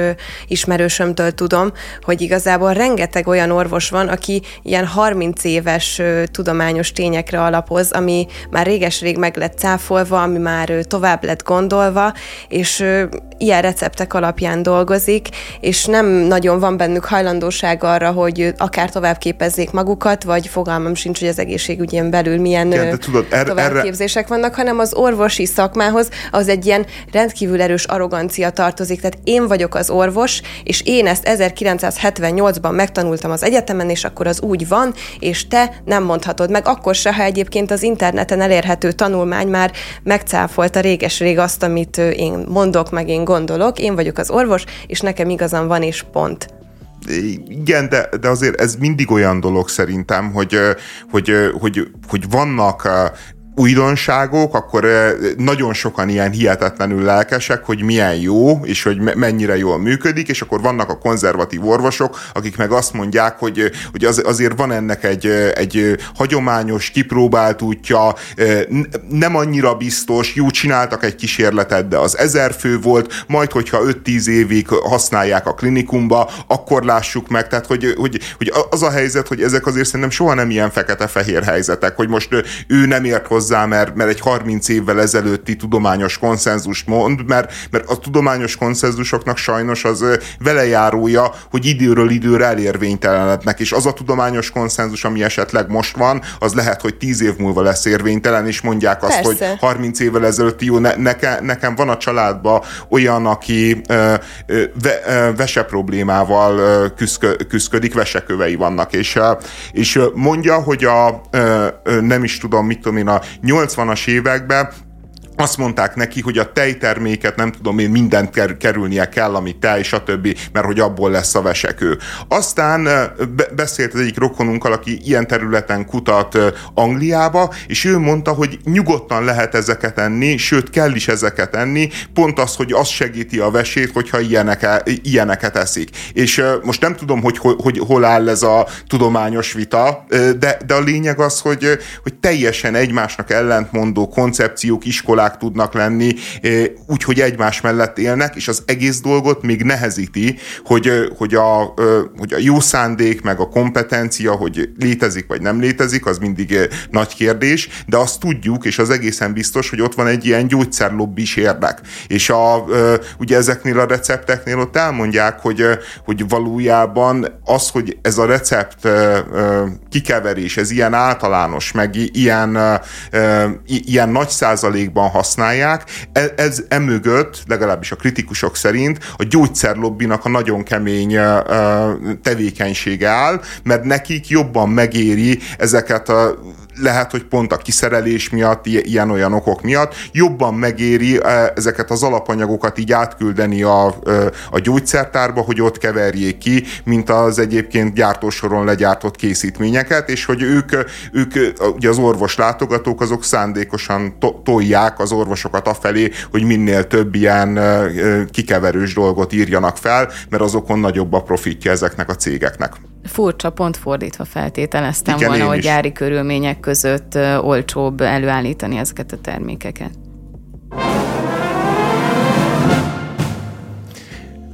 S3: ismerősömtől tudom, hogy igazából rengeteg olyan orvos van, aki ilyen 30 éves tudományos tényekre alapoz, ami már réges-rég meg lett cáfolva, ami már tovább lett gondolva, és ilyen receptek alapján dolgozik, és nem nagyon van bennük hajlandóság arra, hogy akár tovább képezzék magukat, vagy fogalmam sincs, hogy az egészségügyen belül milyen Igen, tudod, er, továbbképzések erre... vannak, hanem az orvosi szakmához az egy ilyen rendkívül erős arrogancia tartozik. Tehát én vagyok az orvos, és én ezt 1978-ban megtanultam az egyetemen, és akkor az úgy van, és te nem mondhatod meg, akkor se, ha egyébként az interneten elérhető tanulmány már megcáfolta réges-rég azt, amit én mondok, meg én gondolok, én vagyok az orvos, és nekem igazam van, és pont.
S2: Igen, de, de azért ez mindig olyan dolog szerintem, hogy, hogy, hogy, hogy vannak újdonságok, akkor nagyon sokan ilyen hihetetlenül lelkesek, hogy milyen jó, és hogy mennyire jól működik, és akkor vannak a konzervatív orvosok, akik meg azt mondják, hogy, hogy az, azért van ennek egy, egy hagyományos, kipróbált útja, nem annyira biztos, jó, csináltak egy kísérletet, de az ezer fő volt, majd hogyha 5-10 évig használják a klinikumba, akkor lássuk meg, tehát hogy, hogy, hogy az a helyzet, hogy ezek azért szerintem soha nem ilyen fekete-fehér helyzetek, hogy most ő nem ért hozzá hozzá, mert, mert egy 30 évvel ezelőtti tudományos konszenzust mond, mert, mert a tudományos konszenzusoknak sajnos az velejárója, hogy időről időre elérvénytelenednek, és az a tudományos konszenzus, ami esetleg most van, az lehet, hogy 10 év múlva lesz érvénytelen, és mondják azt, Persze. hogy 30 évvel ezelőtti jó, ne, neke, nekem van a családban olyan, aki ö, ö, ve, ö, vese problémával ö, küzdkö, küzdködik, vesekövei vannak, és, és mondja, hogy a ö, nem is tudom, mit tudom én, a 80-as években azt mondták neki, hogy a tejterméket nem tudom én mindent kerülnie kell, ami tej, stb., mert hogy abból lesz a vesekő. Aztán beszélt az egyik rokonunkkal, aki ilyen területen kutat Angliába, és ő mondta, hogy nyugodtan lehet ezeket enni, sőt kell is ezeket enni, pont az, hogy az segíti a vesét, hogyha ilyenek, ilyeneket eszik. És most nem tudom, hogy, hogy hol áll ez a tudományos vita, de, de a lényeg az, hogy, hogy teljesen egymásnak ellentmondó koncepciók, iskolák, iskolák tudnak lenni, eh, úgyhogy egymás mellett élnek, és az egész dolgot még nehezíti, hogy, eh, hogy, a, eh, hogy a jó szándék, meg a kompetencia, hogy létezik vagy nem létezik, az mindig nagy kérdés, de azt tudjuk, és az egészen biztos, hogy ott van egy ilyen gyógyszerlobbis érdek. És a, ugye ezeknél a recepteknél ott elmondják, hogy, hogy valójában az, hogy ez a recept kikeverés, ez ilyen általános, meg ilyen, ilyen nagy százalékban használják. Ez, ez emögött, legalábbis a kritikusok szerint, a gyógyszerlobbinak a nagyon kemény tevékenysége áll, mert nekik jobban megéri ezeket a lehet, hogy pont a kiszerelés miatt, ilyen-olyan okok miatt jobban megéri ezeket az alapanyagokat így átküldeni a, a gyógyszertárba, hogy ott keverjék ki, mint az egyébként gyártósoron legyártott készítményeket, és hogy ők, ők ugye az orvos látogatók, azok szándékosan to- tolják az orvosokat afelé, hogy minél több ilyen kikeverős dolgot írjanak fel, mert azokon nagyobb a profitja ezeknek a cégeknek.
S1: Furcsa, pont fordítva feltételeztem Igen, volna, hogy gyári körülmények között olcsóbb előállítani ezeket a termékeket.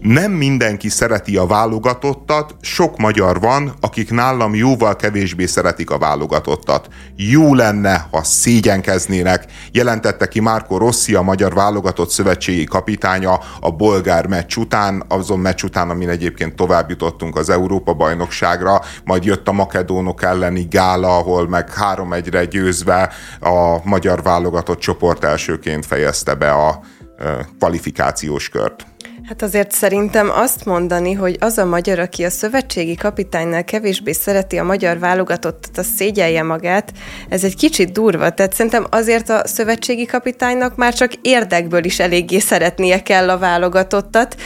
S2: Nem mindenki szereti a válogatottat, sok magyar van, akik nálam jóval kevésbé szeretik a válogatottat. Jó lenne, ha szégyenkeznének, jelentette ki Márko Rossi, a magyar válogatott szövetségi kapitánya a bolgár meccs után, azon meccs után, amin egyébként tovább jutottunk az Európa-bajnokságra, majd jött a makedónok elleni gála, ahol meg 3-1-re győzve a magyar válogatott csoport elsőként fejezte be a kvalifikációs kört.
S3: Hát azért szerintem azt mondani, hogy az a magyar, aki a szövetségi kapitánynál kevésbé szereti a magyar válogatottat, az szégyelje magát, ez egy kicsit durva. Tehát szerintem azért a szövetségi kapitánynak már csak érdekből is eléggé szeretnie kell a válogatottat,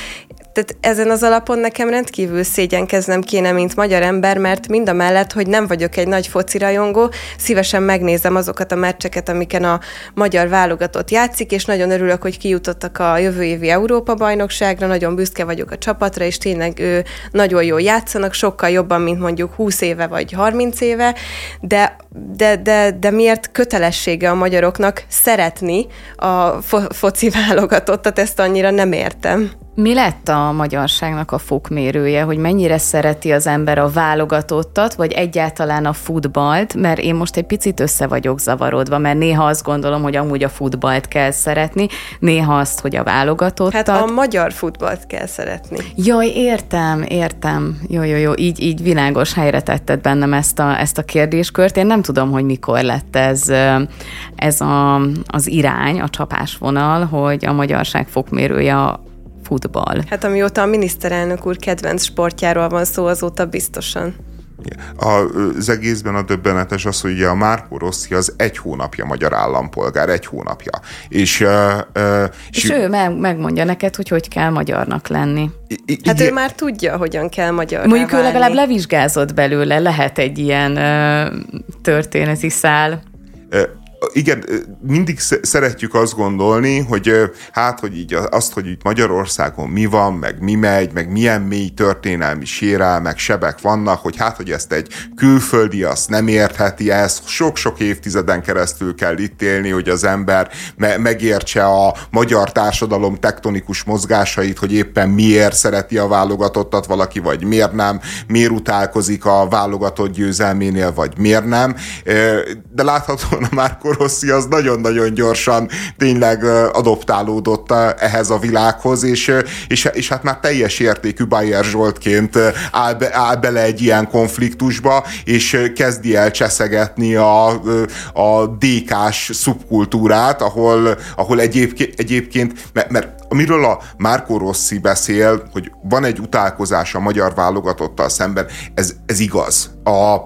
S3: tehát ezen az alapon nekem rendkívül szégyenkeznem kéne, mint magyar ember, mert mind a mellett, hogy nem vagyok egy nagy focirajongó, szívesen megnézem azokat a meccseket, amiken a magyar válogatott játszik, és nagyon örülök, hogy kijutottak a jövő évi Európa-bajnokságra, nagyon büszke vagyok a csapatra, és tényleg ő nagyon jól játszanak, sokkal jobban, mint mondjuk 20 éve vagy 30 éve, de de, de, de miért kötelessége a magyaroknak szeretni a fo- foci válogatottat, ezt annyira nem értem.
S1: Mi lett a magyarságnak a fokmérője, hogy mennyire szereti az ember a válogatottat, vagy egyáltalán a futballt, mert én most egy picit össze vagyok zavarodva, mert néha azt gondolom, hogy amúgy a futballt kell szeretni, néha azt, hogy a válogatottat.
S3: Hát a magyar futballt kell szeretni.
S1: Jaj, értem, értem. Jó, jó, jó, így, így világos helyre tetted bennem ezt a, ezt a kérdéskört. Én nem tudom, hogy mikor lett ez, ez a, az irány, a csapásvonal, hogy a magyarság fokmérője futball.
S3: Hát amióta a miniszterelnök úr kedvenc sportjáról van szó, azóta biztosan.
S2: Az egészben a döbbenetes az, hogy ugye a Márko Rossi az egy hónapja magyar állampolgár, egy hónapja.
S1: És, uh, uh, és, és ő meg, megmondja neked, hogy hogy kell magyarnak lenni.
S3: I- hát ő már tudja, hogyan kell magyar.
S1: Mondjuk ő legalább levizsgázott belőle, lehet egy ilyen uh, történeti szál
S2: igen, mindig szeretjük azt gondolni, hogy hát, hogy így azt, hogy itt Magyarországon mi van, meg mi megy, meg milyen mély történelmi sérelmek, sebek vannak, hogy hát, hogy ezt egy külföldi azt nem értheti, ezt sok-sok évtizeden keresztül kell itt élni, hogy az ember me- megértse a magyar társadalom tektonikus mozgásait, hogy éppen miért szereti a válogatottat valaki, vagy miért nem, miért utálkozik a válogatott győzelménél, vagy miért nem. De láthatóan a Márko Rossi az nagyon-nagyon gyorsan tényleg adoptálódott ehhez a világhoz, és, és, és hát már teljes értékű Bayer Zsoltként áll, be, áll bele egy ilyen konfliktusba, és kezdi el cseszegetni a, a DK-s szubkultúrát, ahol, ahol egyébként, egyébként mert, mert amiről a Márko Rossi beszél, hogy van egy utálkozás a magyar válogatottal szemben, ez, ez igaz. A,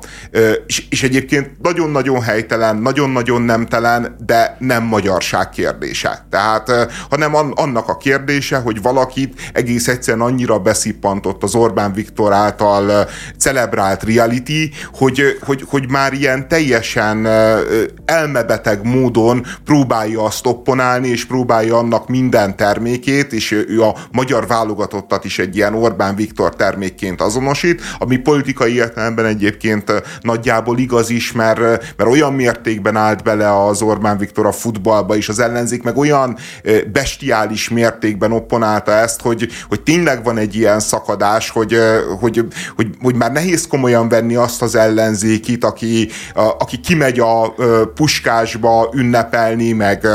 S2: és, és egyébként nagyon-nagyon helytelen, nagyon-nagyon nemtelen, de nem magyarság kérdése. Tehát, hanem annak a kérdése, hogy valakit egész egyszerűen annyira beszippantott az Orbán Viktor által celebrált reality, hogy, hogy, hogy már ilyen teljesen elmebeteg módon próbálja azt opponálni, és próbálja annak minden termékét, és ő a magyar válogatottat is egy ilyen Orbán Viktor termékként azonosít, ami politikai értelemben egyébként egyébként nagyjából igaz is, mert, mert olyan mértékben állt bele az Orbán Viktor a futballba, és az ellenzék meg olyan bestiális mértékben opponálta ezt, hogy, hogy tényleg van egy ilyen szakadás, hogy, hogy, hogy, hogy már nehéz komolyan venni azt az ellenzékit, aki, aki kimegy a puskásba ünnepelni, meg...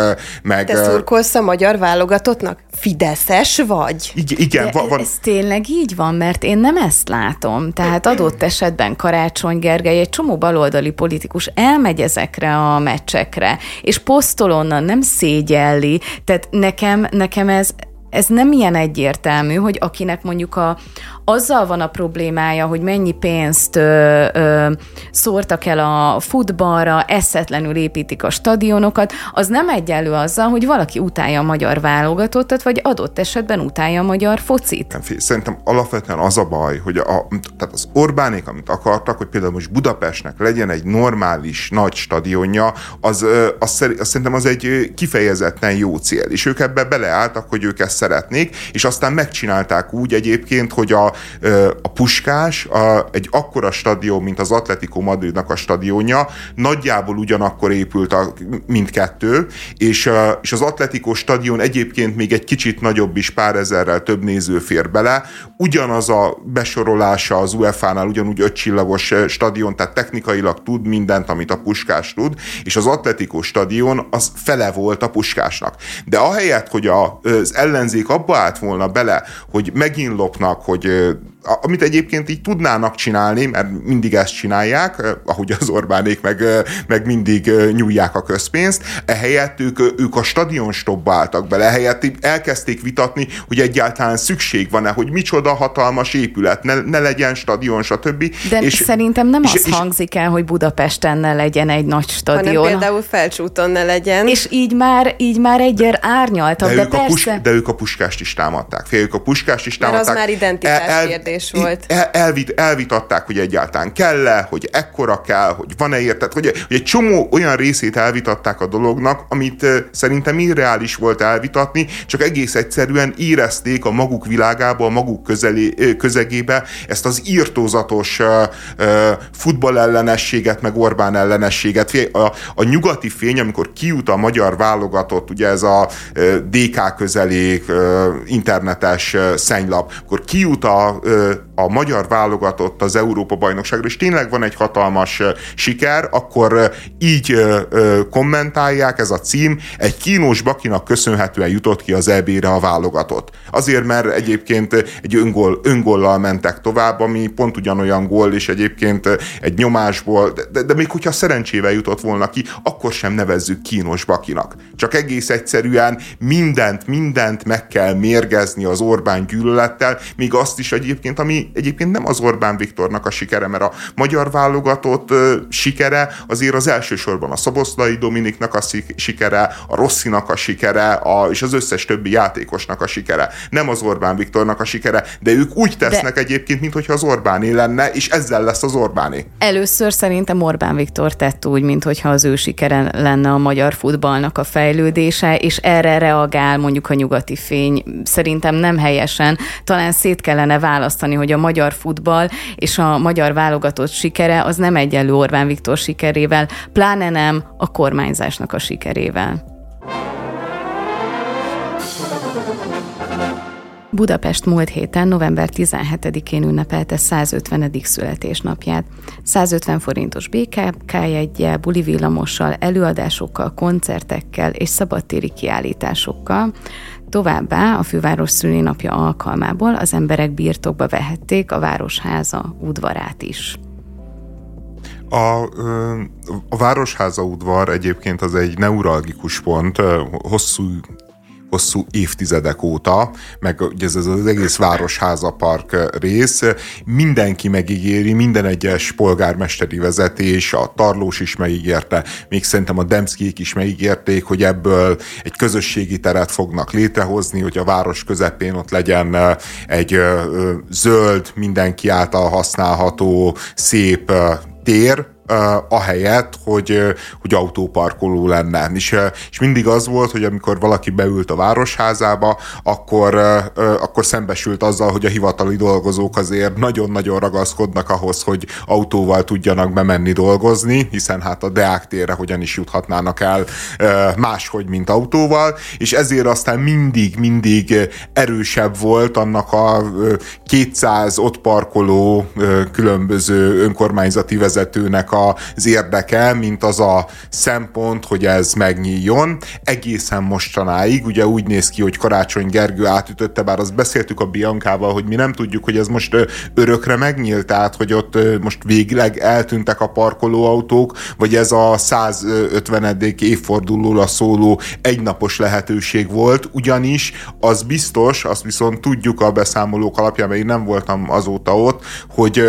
S2: meg
S3: Te szurkolsz a magyar válogatottnak? Fideszes vagy?
S2: Igen, igen
S1: van, van. Ez tényleg így van, mert én nem ezt látom. Tehát adott esetben karácsony Karácsony Gergely, egy csomó baloldali politikus elmegy ezekre a meccsekre, és posztol onnan, nem szégyelli. Tehát nekem, nekem ez, ez nem ilyen egyértelmű, hogy akinek mondjuk a, azzal van a problémája, hogy mennyi pénzt ö, ö, szórtak el a futballra, eszetlenül építik a stadionokat, az nem egyenlő azzal, hogy valaki utálja a magyar válogatottat, vagy adott esetben utálja a magyar focit.
S2: Szerintem alapvetően az a baj, hogy a, tehát az Orbánék, amit akartak, hogy például most Budapestnek legyen egy normális nagy stadionja, az, az, az szerintem az egy kifejezetten jó cél, és ők ebbe beleálltak, hogy ők ezt szeretnék, és aztán megcsinálták úgy egyébként, hogy a, a Puskás a, egy akkora stadion, mint az Atletico Madridnak a stadionja, nagyjából ugyanakkor épült a mindkettő, és, és az Atletico stadion egyébként még egy kicsit nagyobb is, pár ezerrel több néző fér bele, ugyanaz a besorolása az UEFA-nál ugyanúgy ötcsillagos stadion, tehát technikailag tud mindent, amit a Puskás tud, és az Atletico stadion az fele volt a Puskásnak. De ahelyett, hogy az ellenzék abba állt volna bele, hogy megint lopnak, hogy amit egyébként így tudnának csinálni, mert mindig ezt csinálják, ahogy az Orbánék meg, meg mindig nyújják a közpénzt, ehelyett ők, ők a stadion stopba álltak bele, ehelyett elkezdték vitatni, hogy egyáltalán szükség van-e, hogy micsoda hatalmas épület, ne, ne legyen stadion, stb.
S1: De és, szerintem nem és, az és, hangzik el, hogy Budapesten ne legyen egy nagy stadion.
S3: Hanem például Felcsúton ne legyen.
S1: És így már, így már egyre árnyaltabb, de, de
S2: ők
S1: persze...
S2: A pus, de ők a puskást is támadták. Fél, ők a puskást is támadták.
S3: Mert az már identitás el, kérdés kérdés volt.
S2: El, elvit, elvitatták, hogy egyáltalán kell-e, hogy ekkora kell, hogy van-e érted, hogy, hogy egy csomó olyan részét elvitatták a dolognak, amit szerintem irreális volt elvitatni, csak egész egyszerűen érezték a maguk világába, a maguk közeli, közegébe ezt az írtózatos futballellenességet, meg Orbán ellenességet. A, a nyugati fény, amikor kijut a magyar válogatott, ugye ez a DK közelék, internetes szennylap, akkor kijut a, uh, a magyar válogatott az Európa-bajnokságra, és tényleg van egy hatalmas siker, akkor így kommentálják, ez a cím, egy kínos bakinak köszönhetően jutott ki az EB-re a válogatott. Azért, mert egyébként egy öngól, öngollal mentek tovább, ami pont ugyanolyan gól, és egyébként egy nyomásból, de, de még hogyha szerencsével jutott volna ki, akkor sem nevezzük kínos bakinak. Csak egész egyszerűen mindent, mindent meg kell mérgezni az Orbán gyűlölettel, még azt is egyébként, ami egyébként nem az Orbán Viktornak a sikere, mert a magyar válogatott sikere azért az elsősorban a Szoboszlai Dominiknak a sikere, a Rosszinak a sikere, a, és az összes többi játékosnak a sikere. Nem az Orbán Viktornak a sikere, de ők úgy tesznek de... egyébként, mintha az Orbáné lenne, és ezzel lesz az Orbáné.
S1: Először szerintem Orbán Viktor tett úgy, mintha az ő sikere lenne a magyar futballnak a fejlődése, és erre reagál mondjuk a nyugati fény. Szerintem nem helyesen. Talán szét kellene választani, hogy a magyar futball és a magyar válogatott sikere az nem egyenlő Orbán Viktor sikerével, pláne nem a kormányzásnak a sikerével. Budapest múlt héten, november 17-én ünnepelte 150. születésnapját. 150 forintos BKK jegye, buli villamossal, előadásokkal, koncertekkel és szabadtéri kiállításokkal. Továbbá a főváros szülinapja alkalmából az emberek birtokba vehették a Városháza udvarát is.
S2: A, a Városháza udvar egyébként az egy neuralgikus pont, hosszú hosszú évtizedek óta, meg ugye ez az egész Városháza Park rész, mindenki megígéri, minden egyes polgármesteri vezetés, a Tarlós is megígérte, még szerintem a Demszkék is megígérték, hogy ebből egy közösségi teret fognak létrehozni, hogy a város közepén ott legyen egy zöld, mindenki által használható, szép tér, ahelyett, hogy, hogy autóparkoló lenne. És, és mindig az volt, hogy amikor valaki beült a városházába, akkor, akkor szembesült azzal, hogy a hivatali dolgozók azért nagyon-nagyon ragaszkodnak ahhoz, hogy autóval tudjanak bemenni dolgozni, hiszen hát a Deák térre hogyan is juthatnának el máshogy, mint autóval, és ezért aztán mindig, mindig erősebb volt annak a 200 ott parkoló különböző önkormányzati vezetőnek a az érdeke, mint az a szempont, hogy ez megnyíljon. Egészen mostanáig, ugye úgy néz ki, hogy Karácsony Gergő átütötte, bár azt beszéltük a Biancával, hogy mi nem tudjuk, hogy ez most örökre megnyílt, tehát hogy ott most végleg eltűntek a parkolóautók, vagy ez a 150. évfordulóra szóló egynapos lehetőség volt, ugyanis az biztos, azt viszont tudjuk a beszámolók alapján, mert én nem voltam azóta ott, hogy,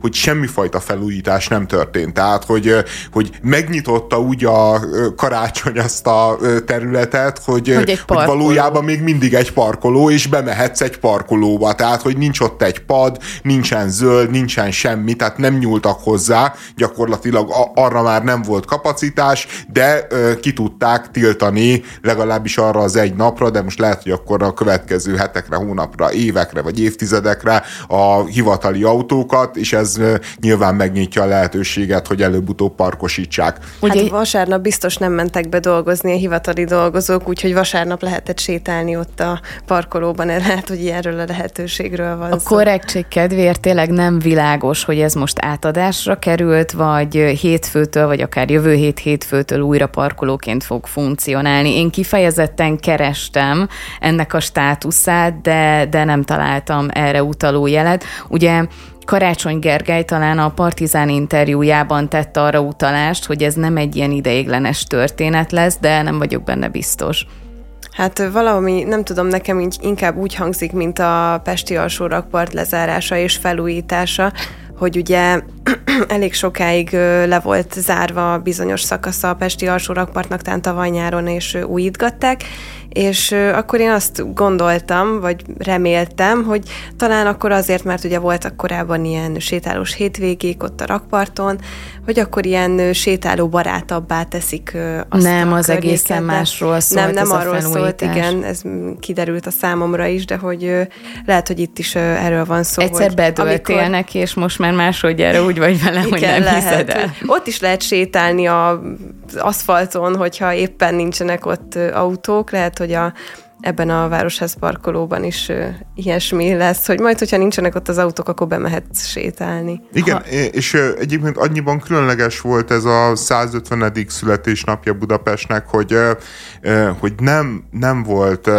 S2: hogy semmifajta felújítás nem történt. Tehát, hogy, hogy megnyitotta úgy a karácsony azt a területet, hogy, hogy, hogy valójában még mindig egy parkoló, és bemehetsz egy parkolóba. Tehát, hogy nincs ott egy pad, nincsen zöld, nincsen semmi, tehát nem nyúltak hozzá, gyakorlatilag arra már nem volt kapacitás, de ki tudták tiltani legalábbis arra az egy napra, de most lehet, hogy akkor a következő hetekre, hónapra, évekre vagy évtizedekre a hivatali autókat, és ez nyilván megnyitja a lehetőséget lehet, hogy előbb-utóbb parkosítsák.
S3: Ugye hát vasárnap biztos nem mentek be dolgozni a hivatali dolgozók, úgyhogy vasárnap lehetett sétálni ott a parkolóban, lehet, hogy erről a lehetőségről van
S1: A szó. korrektség kedvéért tényleg nem világos, hogy ez most átadásra került, vagy hétfőtől, vagy akár jövő hét hétfőtől újra parkolóként fog funkcionálni. Én kifejezetten kerestem ennek a státuszát, de, de nem találtam erre utaló jelet. Ugye Karácsony Gergely talán a Partizán interjújában tett arra utalást, hogy ez nem egy ilyen ideiglenes történet lesz, de nem vagyok benne biztos.
S3: Hát valami, nem tudom, nekem így inkább úgy hangzik, mint a Pesti alsó rakpart lezárása és felújítása, hogy ugye elég sokáig le volt zárva bizonyos szakasza a Pesti alsó rakpartnak, talán tavaly nyáron, és újítgatták, és akkor én azt gondoltam, vagy reméltem, hogy talán akkor azért, mert ugye voltak korábban ilyen sétálós hétvégék ott a rakparton, hogy akkor ilyen sétáló barátabbá teszik
S1: azt Nem, az egészen másról szólt
S3: Nem, nem arról szólt, igen, ez kiderült a számomra is, de hogy lehet, hogy itt is erről van szó.
S1: Egyszer hogy bedöltél amikor... neki, és most már másodjára úgy vagy vele, igen, hogy nem lehet, hiszed el.
S3: Ott is lehet sétálni a aszfalton, hogyha éppen nincsenek ott autók, lehet, hogy a ebben a városház parkolóban is uh, ilyesmi lesz, hogy majd, hogyha nincsenek ott az autók, akkor bemehetsz sétálni.
S2: Igen, ha... és uh, egyébként annyiban különleges volt ez a 150. születésnapja Budapestnek, hogy, uh, hogy nem, nem volt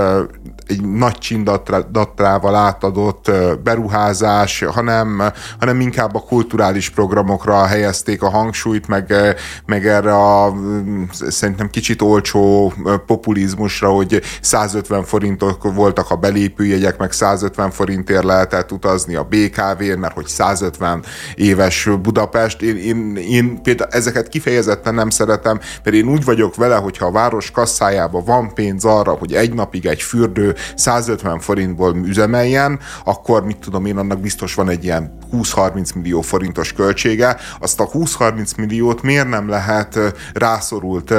S2: egy nagy csindatrával átadott beruházás, hanem, hanem inkább a kulturális programokra helyezték a hangsúlyt, meg, meg erre a szerintem kicsit olcsó populizmusra, hogy 150 forintok voltak a belépőjegyek, meg 150 forintért lehetett utazni a BKV-n, mert hogy 150 éves Budapest. Én, én, én például ezeket kifejezetten nem szeretem, mert én úgy vagyok vele, hogyha a város kasszájában van pénz arra, hogy egy napig egy fürdő 150 forintból üzemeljen, akkor mit tudom én, annak biztos van egy ilyen 20-30 millió forintos költsége, azt a 20-30 milliót miért nem lehet rászorult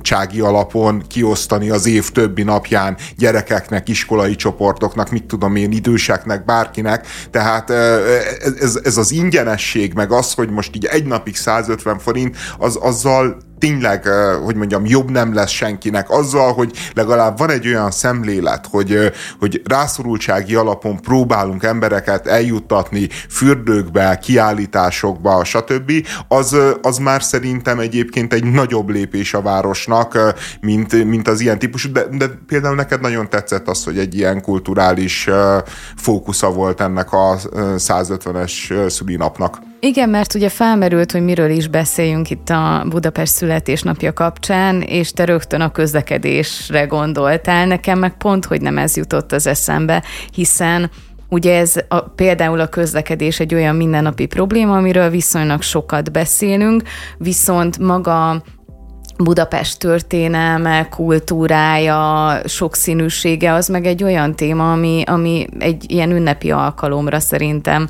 S2: csági alapon kiosztani az év többi napján gyerekeknek, iskolai csoportoknak, mit tudom én, időseknek, bárkinek. Tehát ez, ez az ingyenesség, meg az, hogy most így egy napig 150 forint, az azzal tényleg, hogy mondjam, jobb nem lesz senkinek azzal, hogy legalább van egy olyan szemlélet, hogy, hogy rászorultsági alapon próbálunk embereket eljuttatni fürdőkbe, kiállításokba, stb. Az, az már szerintem egyébként egy nagyobb lépés a városnak, mint, mint az ilyen típusú, de, de például neked nagyon tetszett az, hogy egy ilyen kulturális fókusza volt ennek a 150-es szülinapnak.
S1: Igen, mert ugye felmerült, hogy miről is beszéljünk itt a Budapest születésnapja kapcsán, és te rögtön a közlekedésre gondoltál, nekem meg pont, hogy nem ez jutott az eszembe, hiszen Ugye ez a, például a közlekedés egy olyan mindennapi probléma, amiről viszonylag sokat beszélünk, viszont maga Budapest történelme, kultúrája, sokszínűsége, az meg egy olyan téma, ami, ami egy ilyen ünnepi alkalomra szerintem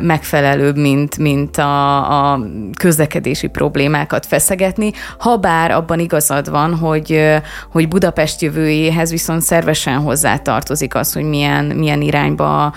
S1: megfelelőbb, mint, mint a, a közlekedési problémákat feszegetni, ha bár abban igazad van, hogy, hogy Budapest jövőjéhez viszont szervesen hozzátartozik az, hogy milyen, milyen irányba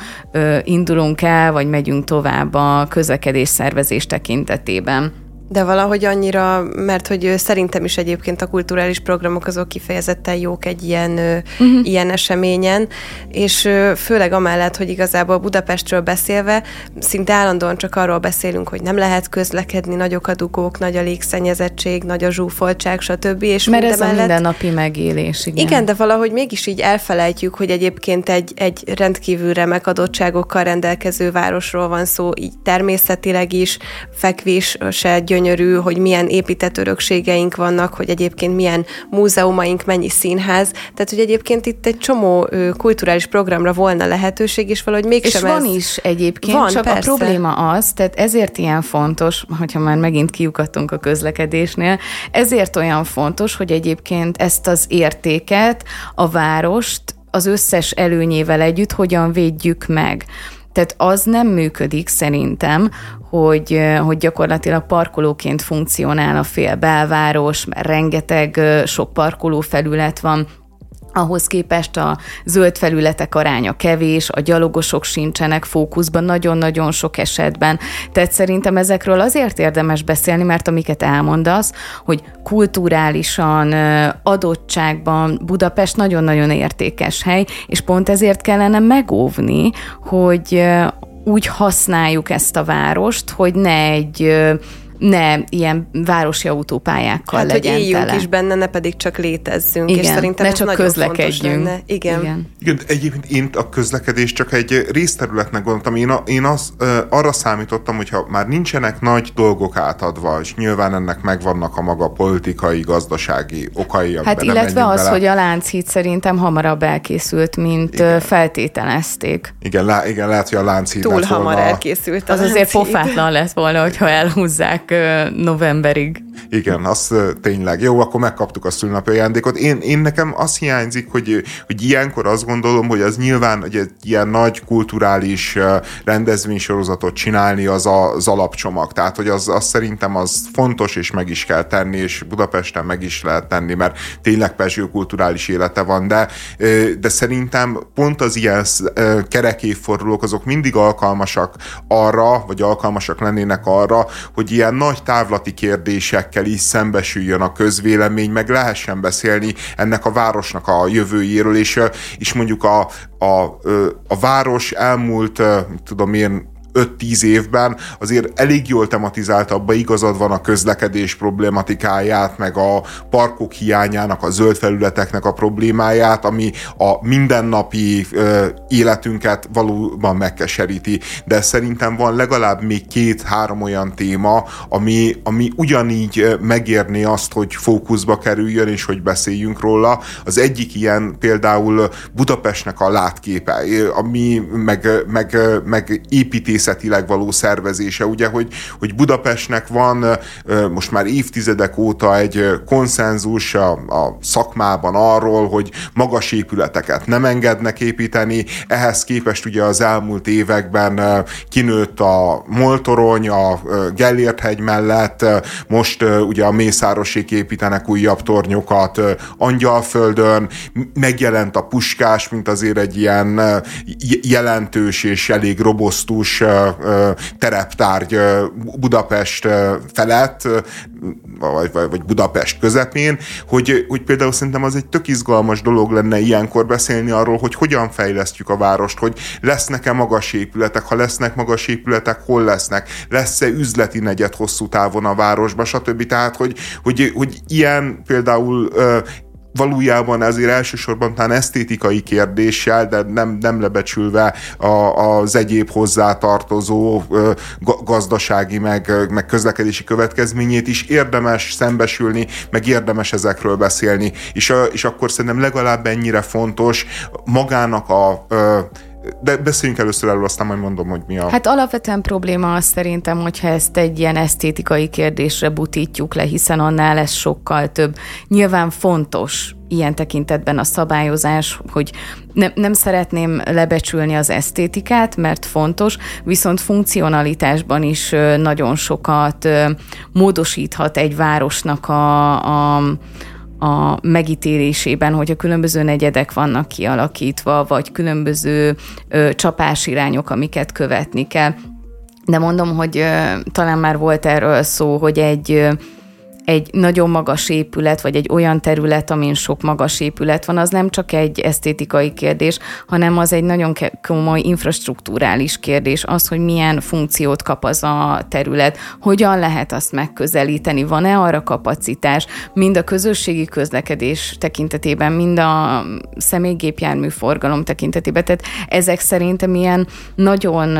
S1: indulunk el, vagy megyünk tovább a közlekedés szervezés tekintetében.
S3: De valahogy annyira, mert hogy szerintem is egyébként a kulturális programok azok kifejezetten jók egy ilyen, uh-huh. ilyen eseményen, és főleg amellett, hogy igazából Budapestről beszélve szinte állandóan csak arról beszélünk, hogy nem lehet közlekedni, nagyok a dugók, nagy a légszennyezettség, nagy a zsúfoltság, stb. És
S1: mert ez a mindennapi megélés, igen.
S3: Igen, de valahogy mégis így elfelejtjük, hogy egyébként egy, egy rendkívül remek adottságokkal rendelkező városról van szó, így természetileg is, fekvés se gyönyörű, hogy milyen épített örökségeink vannak, hogy egyébként milyen múzeumaink, mennyi színház. Tehát, hogy egyébként itt egy csomó kulturális programra volna lehetőség, és valahogy mégsem
S1: És van ez... is egyébként, van, csak persze. a probléma az, tehát ezért ilyen fontos, hogyha már megint kiukadtunk a közlekedésnél, ezért olyan fontos, hogy egyébként ezt az értéket, a várost az összes előnyével együtt hogyan védjük meg. Tehát az nem működik szerintem, hogy, hogy gyakorlatilag parkolóként funkcionál a fél belváros, mert rengeteg sok parkoló felület van, ahhoz képest a zöld felületek aránya kevés, a gyalogosok sincsenek fókuszban nagyon-nagyon sok esetben. Tehát szerintem ezekről azért érdemes beszélni, mert amiket elmondasz, hogy kulturálisan, adottságban Budapest nagyon-nagyon értékes hely, és pont ezért kellene megóvni, hogy úgy használjuk ezt a várost, hogy ne egy ne ilyen városi autópályákkal hát, legyen
S3: hogy éljünk
S1: tele.
S3: is benne, ne pedig csak létezzünk, Igen, és szerintem ne ez csak közlekedjünk. Igen.
S2: Igen. Igen. Egyébként én a közlekedés csak egy részterületnek gondoltam. Én, a, én az, arra számítottam, hogyha már nincsenek nagy dolgok átadva, és nyilván ennek megvannak a maga politikai, gazdasági okai.
S1: Hát illetve az, bele. hogy a Lánchíd szerintem hamarabb elkészült, mint igen. feltételezték.
S2: Igen, lá, igen, lehet, hogy a Lánchíd
S3: Túl hamar volna. elkészült.
S1: Az azért pofátlan lett volna, hogyha elhúzzák novemberig.
S2: Igen, az tényleg. Jó, akkor megkaptuk a szülnapi ajándékot. Én, én nekem az hiányzik, hogy, hogy ilyenkor azt gondolom, hogy az nyilván, hogy egy ilyen nagy kulturális rendezvénysorozatot csinálni az a, az alapcsomag. Tehát, hogy az, az szerintem az fontos, és meg is kell tenni, és Budapesten meg is lehet tenni, mert tényleg Pezső kulturális élete van, de, de szerintem pont az ilyen kerekévfordulók azok mindig alkalmasak arra, vagy alkalmasak lennének arra, hogy ilyen nagy távlati kérdésekkel is szembesüljön a közvélemény, meg lehessen beszélni ennek a városnak a jövőjéről, és, és mondjuk a, a, a város elmúlt, tudom én, 5-10 évben azért elég jól tematizálta, abba igazad van a közlekedés problematikáját, meg a parkok hiányának, a zöld felületeknek a problémáját, ami a mindennapi ö, életünket valóban megkeseríti. De szerintem van legalább még két-három olyan téma, ami, ami ugyanígy megérni azt, hogy fókuszba kerüljön, és hogy beszéljünk róla. Az egyik ilyen például Budapestnek a látképe, ami meg, meg, meg építés művészetileg való szervezése, ugye, hogy, hogy Budapestnek van most már évtizedek óta egy konszenzus a, a szakmában arról, hogy magas épületeket nem engednek építeni, ehhez képest ugye az elmúlt években kinőtt a Moltorony, a Gellért mellett, most ugye a Mészárosék építenek újabb tornyokat Angyalföldön, megjelent a Puskás, mint azért egy ilyen jelentős és elég robosztus tereptárgy Budapest felett, vagy, vagy Budapest közepén, hogy, hogy például szerintem az egy tök izgalmas dolog lenne ilyenkor beszélni arról, hogy hogyan fejlesztjük a várost, hogy lesznek-e magas épületek, ha lesznek magas épületek, hol lesznek, lesz-e üzleti negyed hosszú távon a városba, stb. Tehát, hogy, hogy, hogy ilyen például valójában ezért elsősorban talán esztétikai kérdéssel, de nem, nem lebecsülve a, az egyéb hozzátartozó gazdasági, meg, meg közlekedési következményét is érdemes szembesülni, meg érdemes ezekről beszélni. És, és akkor szerintem legalább ennyire fontos magának a, a de beszéljünk először erről, aztán majd mondom, hogy mi a...
S1: Hát alapvetően probléma az szerintem, hogyha ezt egy ilyen esztétikai kérdésre butítjuk le, hiszen annál lesz sokkal több. Nyilván fontos ilyen tekintetben a szabályozás, hogy ne, nem szeretném lebecsülni az esztétikát, mert fontos, viszont funkcionalitásban is nagyon sokat módosíthat egy városnak a, a a megítélésében, hogy a különböző negyedek vannak kialakítva, vagy különböző ö, csapásirányok, amiket követni kell. De mondom, hogy ö, talán már volt erről szó, hogy egy ö, egy nagyon magas épület, vagy egy olyan terület, amin sok magas épület van, az nem csak egy esztétikai kérdés, hanem az egy nagyon komoly infrastruktúrális kérdés, az, hogy milyen funkciót kap az a terület, hogyan lehet azt megközelíteni, van-e arra kapacitás, mind a közösségi közlekedés tekintetében, mind a személygépjármű forgalom tekintetében. Tehát ezek szerintem ilyen nagyon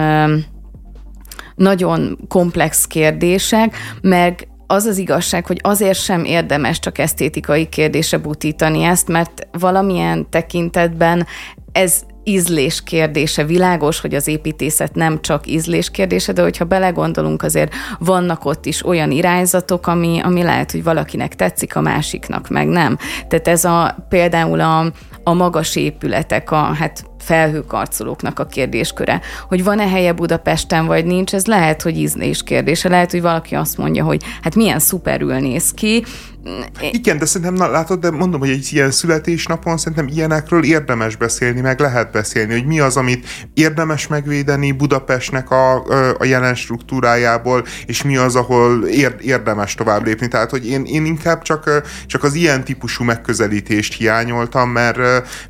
S1: nagyon komplex kérdések, meg az az igazság, hogy azért sem érdemes csak esztétikai kérdése butítani ezt, mert valamilyen tekintetben ez ízlés kérdése. Világos, hogy az építészet nem csak ízlés kérdése, de hogyha belegondolunk, azért vannak ott is olyan irányzatok, ami, ami lehet, hogy valakinek tetszik, a másiknak meg nem. Tehát ez a például a, a magas épületek, a, hát felhőkarcolóknak a kérdésköre. Hogy van-e helye Budapesten, vagy nincs, ez lehet, hogy ízlés kérdése. Lehet, hogy valaki azt mondja, hogy hát milyen szuperül néz ki,
S2: igen, de szerintem, na, látod, de mondom, hogy egy ilyen születésnapon szerintem ilyenekről érdemes beszélni, meg lehet beszélni, hogy mi az, amit érdemes megvédeni Budapestnek a, a jelen struktúrájából, és mi az, ahol érdemes tovább lépni. Tehát, hogy én, én inkább csak, csak az ilyen típusú megközelítést hiányoltam, mert...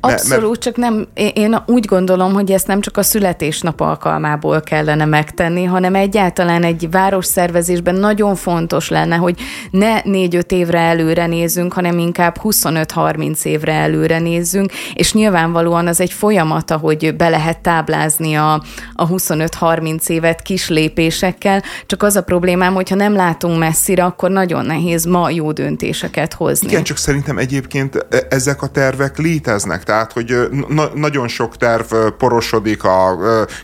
S1: Abszolút, mert... csak nem, én úgy gondolom, hogy ezt nem csak a születésnap alkalmából kellene megtenni, hanem egyáltalán egy városszervezésben nagyon fontos lenne, hogy ne négy-öt évre előre nézzünk, hanem inkább 25-30 évre előre nézzünk, és nyilvánvalóan az egy folyamata, hogy be lehet táblázni a, a 25-30 évet kis lépésekkel, csak az a problémám, hogyha nem látunk messzire, akkor nagyon nehéz ma jó döntéseket hozni.
S2: Igen, csak szerintem egyébként e, ezek a tervek léteznek, tehát hogy na- nagyon sok terv porosodik a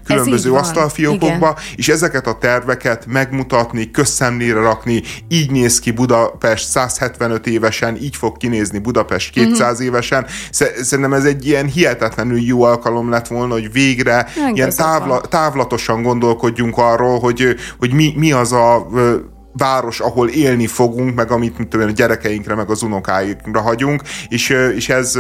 S2: különböző asztalfiókokba, és ezeket a terveket megmutatni, közszemlére rakni, így néz ki Budapest 175 évesen, így fog kinézni Budapest 200 uh-huh. évesen. Szerintem ez egy ilyen hihetetlenül jó alkalom lett volna, hogy végre Engedzik ilyen távla, távlatosan gondolkodjunk arról, hogy, hogy mi, mi az a város, ahol élni fogunk, meg amit tudom, a gyerekeinkre, meg az unokáinkra hagyunk, és, és ez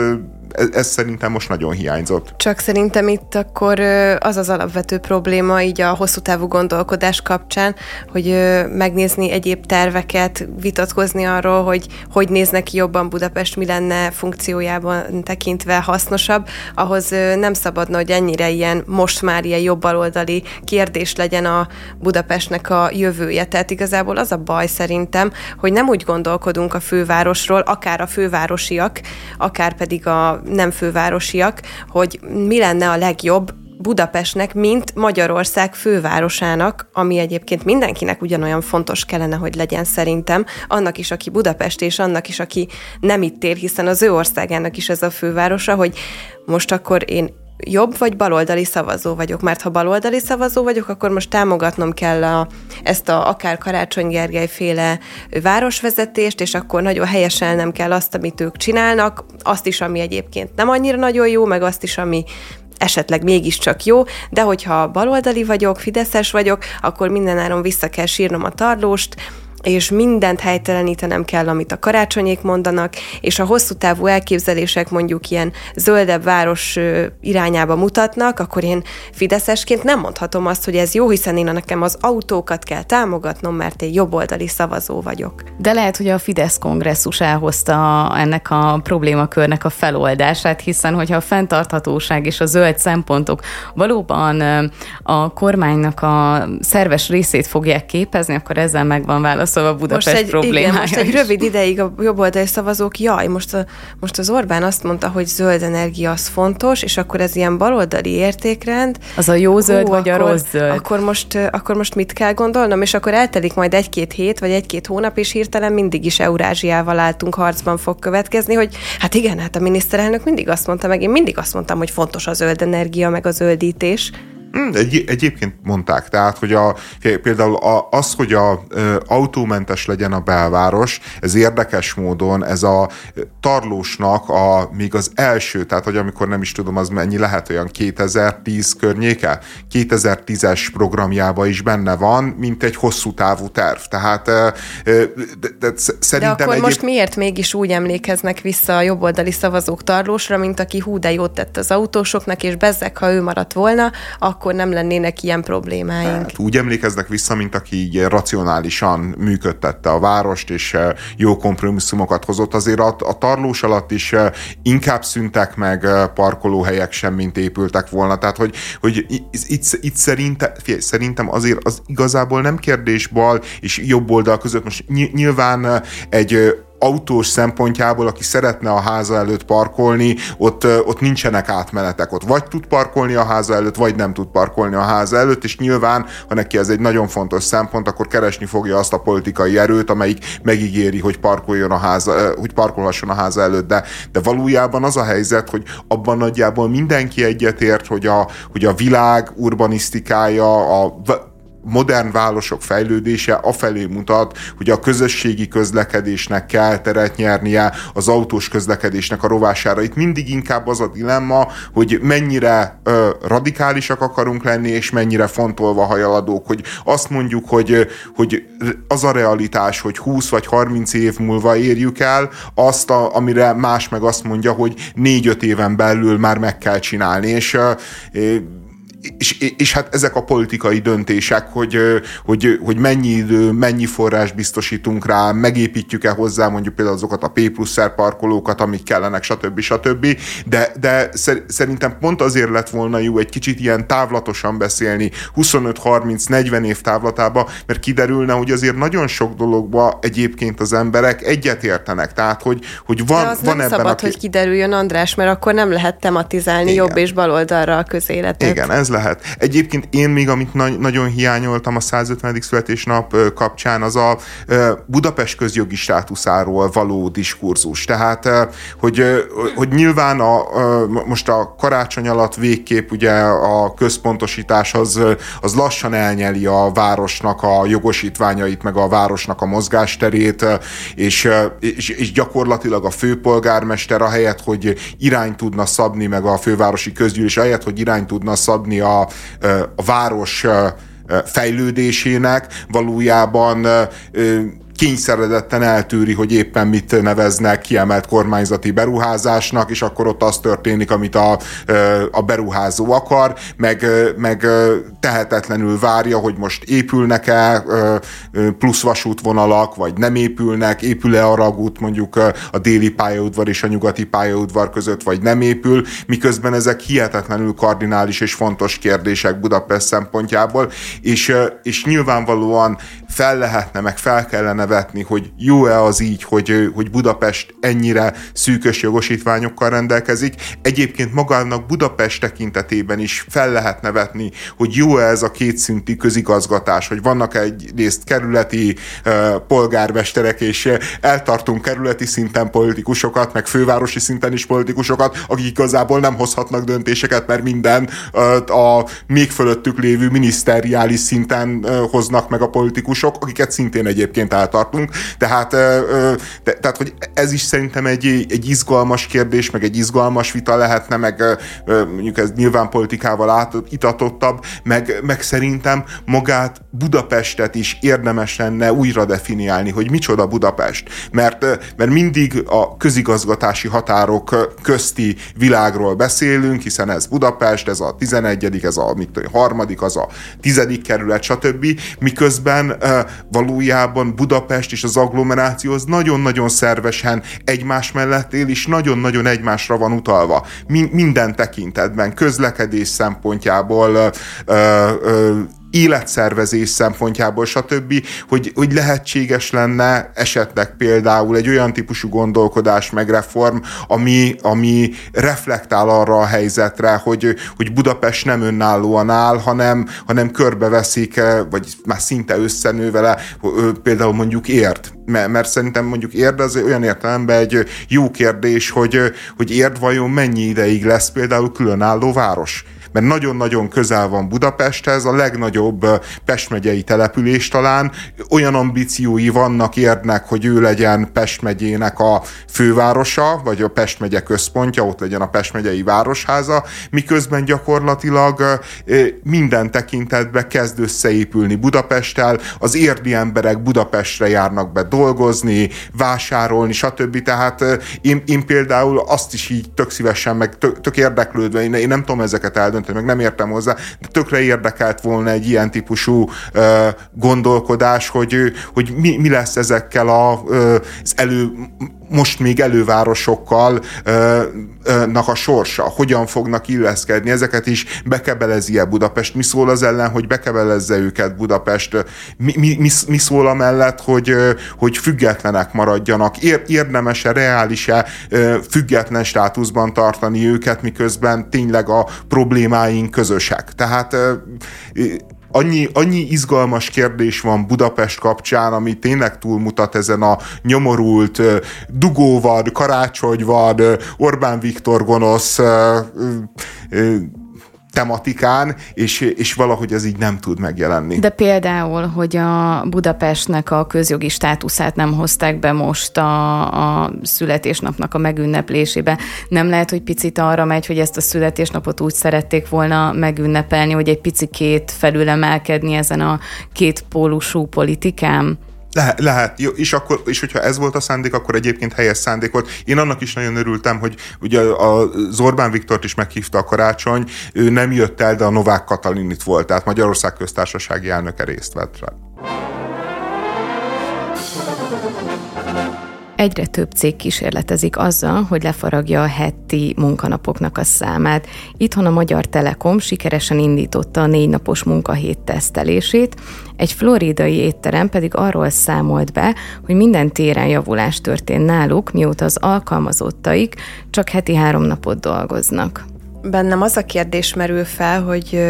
S2: ez, ez szerintem most nagyon hiányzott.
S3: Csak szerintem itt akkor az az alapvető probléma így a hosszú távú gondolkodás kapcsán, hogy megnézni egyéb terveket, vitatkozni arról, hogy hogy néznek ki jobban Budapest, mi lenne funkciójában tekintve hasznosabb, ahhoz nem szabadna, hogy ennyire ilyen most már ilyen jobboldali kérdés legyen a Budapestnek a jövője. Tehát igazából az a baj szerintem, hogy nem úgy gondolkodunk a fővárosról, akár a fővárosiak, akár pedig a nem fővárosiak, hogy mi lenne a legjobb Budapestnek, mint Magyarország fővárosának, ami egyébként mindenkinek ugyanolyan fontos kellene, hogy legyen szerintem, annak is, aki Budapest, és annak is, aki nem itt él, hiszen az ő országának is ez a fővárosa, hogy most akkor én jobb vagy baloldali szavazó vagyok, mert ha baloldali szavazó vagyok, akkor most támogatnom kell a, ezt a akár Karácsony Gergely féle városvezetést, és akkor nagyon helyeselnem kell azt, amit ők csinálnak, azt is, ami egyébként nem annyira nagyon jó, meg azt is, ami esetleg mégiscsak jó, de hogyha baloldali vagyok, fideszes vagyok, akkor mindenáron vissza kell sírnom a tarlóst, és mindent helytelenítenem kell, amit a karácsonyék mondanak, és a hosszú távú elképzelések mondjuk ilyen zöldebb város irányába mutatnak, akkor én fideszesként nem mondhatom azt, hogy ez jó, hiszen én nekem az autókat kell támogatnom, mert én jobboldali szavazó vagyok.
S1: De lehet, hogy a Fidesz kongresszus elhozta ennek a problémakörnek a feloldását, hiszen hogyha a fenntarthatóság és a zöld szempontok valóban a kormánynak a szerves részét fogják képezni, akkor ezzel megvan válasz válaszolva Budapest most egy, problémája igen,
S3: most egy rövid ideig a jobboldali szavazók, jaj, most, a, most az Orbán azt mondta, hogy zöld energia az fontos, és akkor ez ilyen baloldali értékrend.
S1: Az a jó zöld, Hú, vagy
S3: akkor,
S1: a rossz zöld?
S3: Akkor most, akkor most mit kell gondolnom? És akkor eltelik majd egy-két hét, vagy egy-két hónap, és hirtelen mindig is Eurázsiával álltunk harcban fog következni, hogy hát igen, hát a miniszterelnök mindig azt mondta, meg én mindig azt mondtam, hogy fontos a zöld energia, meg a zöldítés.
S2: Hmm, egy, egyébként mondták, tehát, hogy a, például a, az, hogy a ö, autómentes legyen a belváros, ez érdekes módon, ez a tarlósnak a, még az első, tehát, hogy amikor nem is tudom, az mennyi lehet olyan 2010 környéke, 2010-es programjába is benne van, mint egy hosszú távú terv. Tehát ö, de,
S3: de, szerintem... De akkor egyéb... most miért mégis úgy emlékeznek vissza a jobboldali szavazók tarlósra, mint aki hú, de jót tett az autósoknak, és bezzek, ha ő maradt volna, akkor akkor nem lennének ilyen problémáink. Hát,
S2: úgy emlékeznek vissza, mint aki így racionálisan működtette a várost, és eh, jó kompromisszumokat hozott. Azért a, a tarlós alatt is eh, inkább szüntek meg eh, parkolóhelyek sem, mint épültek volna. Tehát, hogy, hogy itt, itt szerinte, figyelj, szerintem azért az igazából nem kérdés bal és jobb oldal között. Most nyilván egy autós szempontjából, aki szeretne a háza előtt parkolni, ott, ott nincsenek átmenetek. Ott vagy tud parkolni a háza előtt, vagy nem tud parkolni a háza előtt, és nyilván, ha neki ez egy nagyon fontos szempont, akkor keresni fogja azt a politikai erőt, amelyik megígéri, hogy parkoljon a háza, hogy parkolhasson a háza előtt. De, de valójában az a helyzet, hogy abban nagyjából mindenki egyetért, hogy a, hogy a világ urbanisztikája, a modern városok fejlődése afelé mutat, hogy a közösségi közlekedésnek kell teret nyernie az autós közlekedésnek a rovására. Itt mindig inkább az a dilemma, hogy mennyire ö, radikálisak akarunk lenni, és mennyire fontolva hajaladók, hogy azt mondjuk, hogy, hogy az a realitás, hogy 20 vagy 30 év múlva érjük el azt, a, amire más meg azt mondja, hogy 4-5 éven belül már meg kell csinálni, és ö, és, és hát ezek a politikai döntések, hogy, hogy, hogy mennyi idő, mennyi forrás biztosítunk rá, megépítjük-e hozzá mondjuk például azokat a P plusz parkolókat, amik kellenek, stb. stb. De, de szerintem pont azért lett volna jó egy kicsit ilyen távlatosan beszélni, 25-30-40 év távlatába, mert kiderülne, hogy azért nagyon sok dologba egyébként az emberek egyetértenek. Tehát, hogy, hogy van,
S3: De az
S2: van
S3: nem
S2: ebben
S3: szabad, a... hogy kiderüljön, András, mert akkor nem lehet tematizálni Igen. jobb és baloldalra a közéletet.
S2: Igen, ez lehet. Egyébként én még, amit na- nagyon hiányoltam a 150. születésnap kapcsán, az a Budapest közjogi státuszáról való diskurzus. Tehát, hogy, hogy nyilván a, most a karácsony alatt végképp ugye a központosítás az, az lassan elnyeli a városnak a jogosítványait, meg a városnak a mozgásterét, és, és, és gyakorlatilag a főpolgármester ahelyett, hogy irány tudna szabni, meg a fővárosi közgyűlés ahelyett, hogy irány tudna szabni a, a város fejlődésének, valójában kényszeredetten eltűri, hogy éppen mit neveznek kiemelt kormányzati beruházásnak, és akkor ott az történik, amit a, a beruházó akar, meg, meg tehetetlenül várja, hogy most épülnek-e plusz vasútvonalak, vagy nem épülnek, épül-e a ragút mondjuk a déli pályaudvar és a nyugati pályaudvar között, vagy nem épül, miközben ezek hihetetlenül kardinális és fontos kérdések Budapest szempontjából, és, és nyilvánvalóan fel lehetne, meg fel kellene vetni, hogy jó-e az így, hogy, hogy Budapest ennyire szűkös jogosítványokkal rendelkezik. Egyébként magának Budapest tekintetében is fel lehetne vetni, hogy jó-e ez a kétszintű közigazgatás, hogy vannak egyrészt kerületi polgármesterek, és eltartunk kerületi szinten politikusokat, meg fővárosi szinten is politikusokat, akik igazából nem hozhatnak döntéseket, mert minden a még fölöttük lévő miniszteriális szinten hoznak meg a politikusok, politikusok, akiket szintén egyébként eltartunk. Tehát, de, tehát hogy ez is szerintem egy, egy izgalmas kérdés, meg egy izgalmas vita lehetne, meg mondjuk ez nyilván politikával átitatottabb, meg, meg szerintem magát Budapestet is érdemes lenne újra definiálni, hogy micsoda Budapest. Mert, mert mindig a közigazgatási határok közti világról beszélünk, hiszen ez Budapest, ez a 11 ez a mit tudom, harmadik, az a tizedik kerület, stb. Miközben valójában Budapest és az agglomeráció az nagyon-nagyon szervesen egymás mellett él, és nagyon-nagyon egymásra van utalva. Minden tekintetben, közlekedés szempontjából, ö, ö, életszervezés szempontjából, stb., hogy, hogy lehetséges lenne esetleg például egy olyan típusú gondolkodás meg reform, ami, ami reflektál arra a helyzetre, hogy, hogy Budapest nem önállóan áll, hanem, hanem körbeveszik, vagy már szinte összenő vele, például mondjuk ért. Mert szerintem mondjuk érd az olyan értelemben egy jó kérdés, hogy, hogy érd vajon mennyi ideig lesz például különálló város mert nagyon-nagyon közel van Budapesthez, a legnagyobb Pest megyei település talán, olyan ambíciói vannak érdnek, hogy ő legyen Pest megyének a fővárosa, vagy a Pest megye központja, ott legyen a Pest megyei városháza, miközben gyakorlatilag minden tekintetbe kezd összeépülni Budapesttel, az érdi emberek Budapestre járnak be dolgozni, vásárolni, stb. Tehát én, én például azt is így tök szívesen, meg tök, tök érdeklődve, én, én nem tudom ezeket eldönteni, dönteni, meg nem értem hozzá, de tökre érdekelt volna egy ilyen típusú ö, gondolkodás, hogy, hogy mi, mi lesz ezekkel a, az elő most még elővárosokkal ö, ö, nak a sorsa, hogyan fognak illeszkedni, ezeket is bekebelezi-e Budapest, mi szól az ellen, hogy bekebelezze őket Budapest, mi, mi, mi, mi szól amellett, hogy, hogy függetlenek maradjanak, Ér, érdemes-e, reális-e független státuszban tartani őket, miközben tényleg a problémáink közösek. Tehát annyi, annyi izgalmas kérdés van Budapest kapcsán, ami tényleg túlmutat ezen a nyomorult dugóvad, karácsonyvad, Orbán Viktor gonosz tematikán, és, és valahogy ez így nem tud megjelenni.
S1: De például, hogy a Budapestnek a közjogi státuszát nem hozták be most a, a születésnapnak a megünneplésébe. Nem lehet, hogy picit arra megy, hogy ezt a születésnapot úgy szerették volna megünnepelni, hogy egy picit két felülemelkedni ezen a két pólusú politikám?
S2: Le, lehet, jó, és, akkor, és hogyha ez volt a szándék, akkor egyébként helyes szándék volt. Én annak is nagyon örültem, hogy ugye a Zorbán Viktort is meghívta a karácsony, ő nem jött el, de a Novák Katalin itt volt, tehát Magyarország köztársasági elnöke részt vett rá.
S1: Egyre több cég kísérletezik azzal, hogy lefaragja a heti munkanapoknak a számát. Itthon a Magyar Telekom sikeresen indította a négy napos munkahét tesztelését, egy floridai étterem pedig arról számolt be, hogy minden téren javulás történt náluk, mióta az alkalmazottaik csak heti három napot dolgoznak.
S3: Bennem az a kérdés merül fel, hogy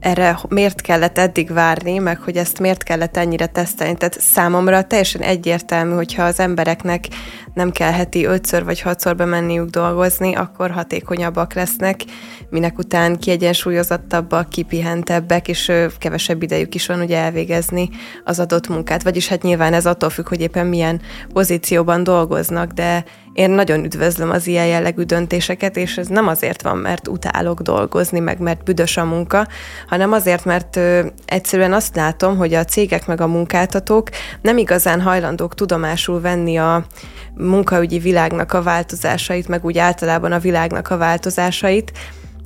S3: erre miért kellett eddig várni, meg hogy ezt miért kellett ennyire tesztelni. Tehát számomra teljesen egyértelmű, hogyha az embereknek nem kell heti ötször vagy hatszor bemenniük dolgozni, akkor hatékonyabbak lesznek, minek után kiegyensúlyozottabbak, kipihentebbek, és kevesebb idejük is van ugye elvégezni az adott munkát. Vagyis hát nyilván ez attól függ, hogy éppen milyen pozícióban dolgoznak, de én nagyon üdvözlöm az ilyen jellegű döntéseket, és ez nem azért van, mert utálok dolgozni, meg mert büdös a munka, hanem azért, mert ö, egyszerűen azt látom, hogy a cégek meg a munkáltatók nem igazán hajlandók tudomásul venni a munkaügyi világnak a változásait, meg úgy általában a világnak a változásait,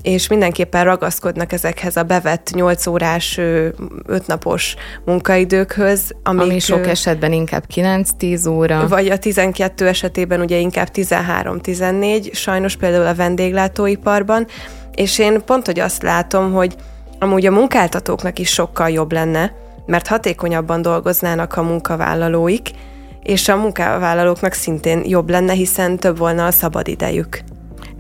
S3: és mindenképpen ragaszkodnak ezekhez a bevett 8 órás, 5 napos munkaidőkhöz.
S1: Amik, Ami sok esetben inkább 9-10 óra.
S3: Vagy a 12 esetében ugye inkább 13-14, sajnos például a vendéglátóiparban, és én pont, hogy azt látom, hogy amúgy a munkáltatóknak is sokkal jobb lenne, mert hatékonyabban dolgoznának a munkavállalóik, és a munkavállalóknak szintén jobb lenne, hiszen több volna a szabadidejük.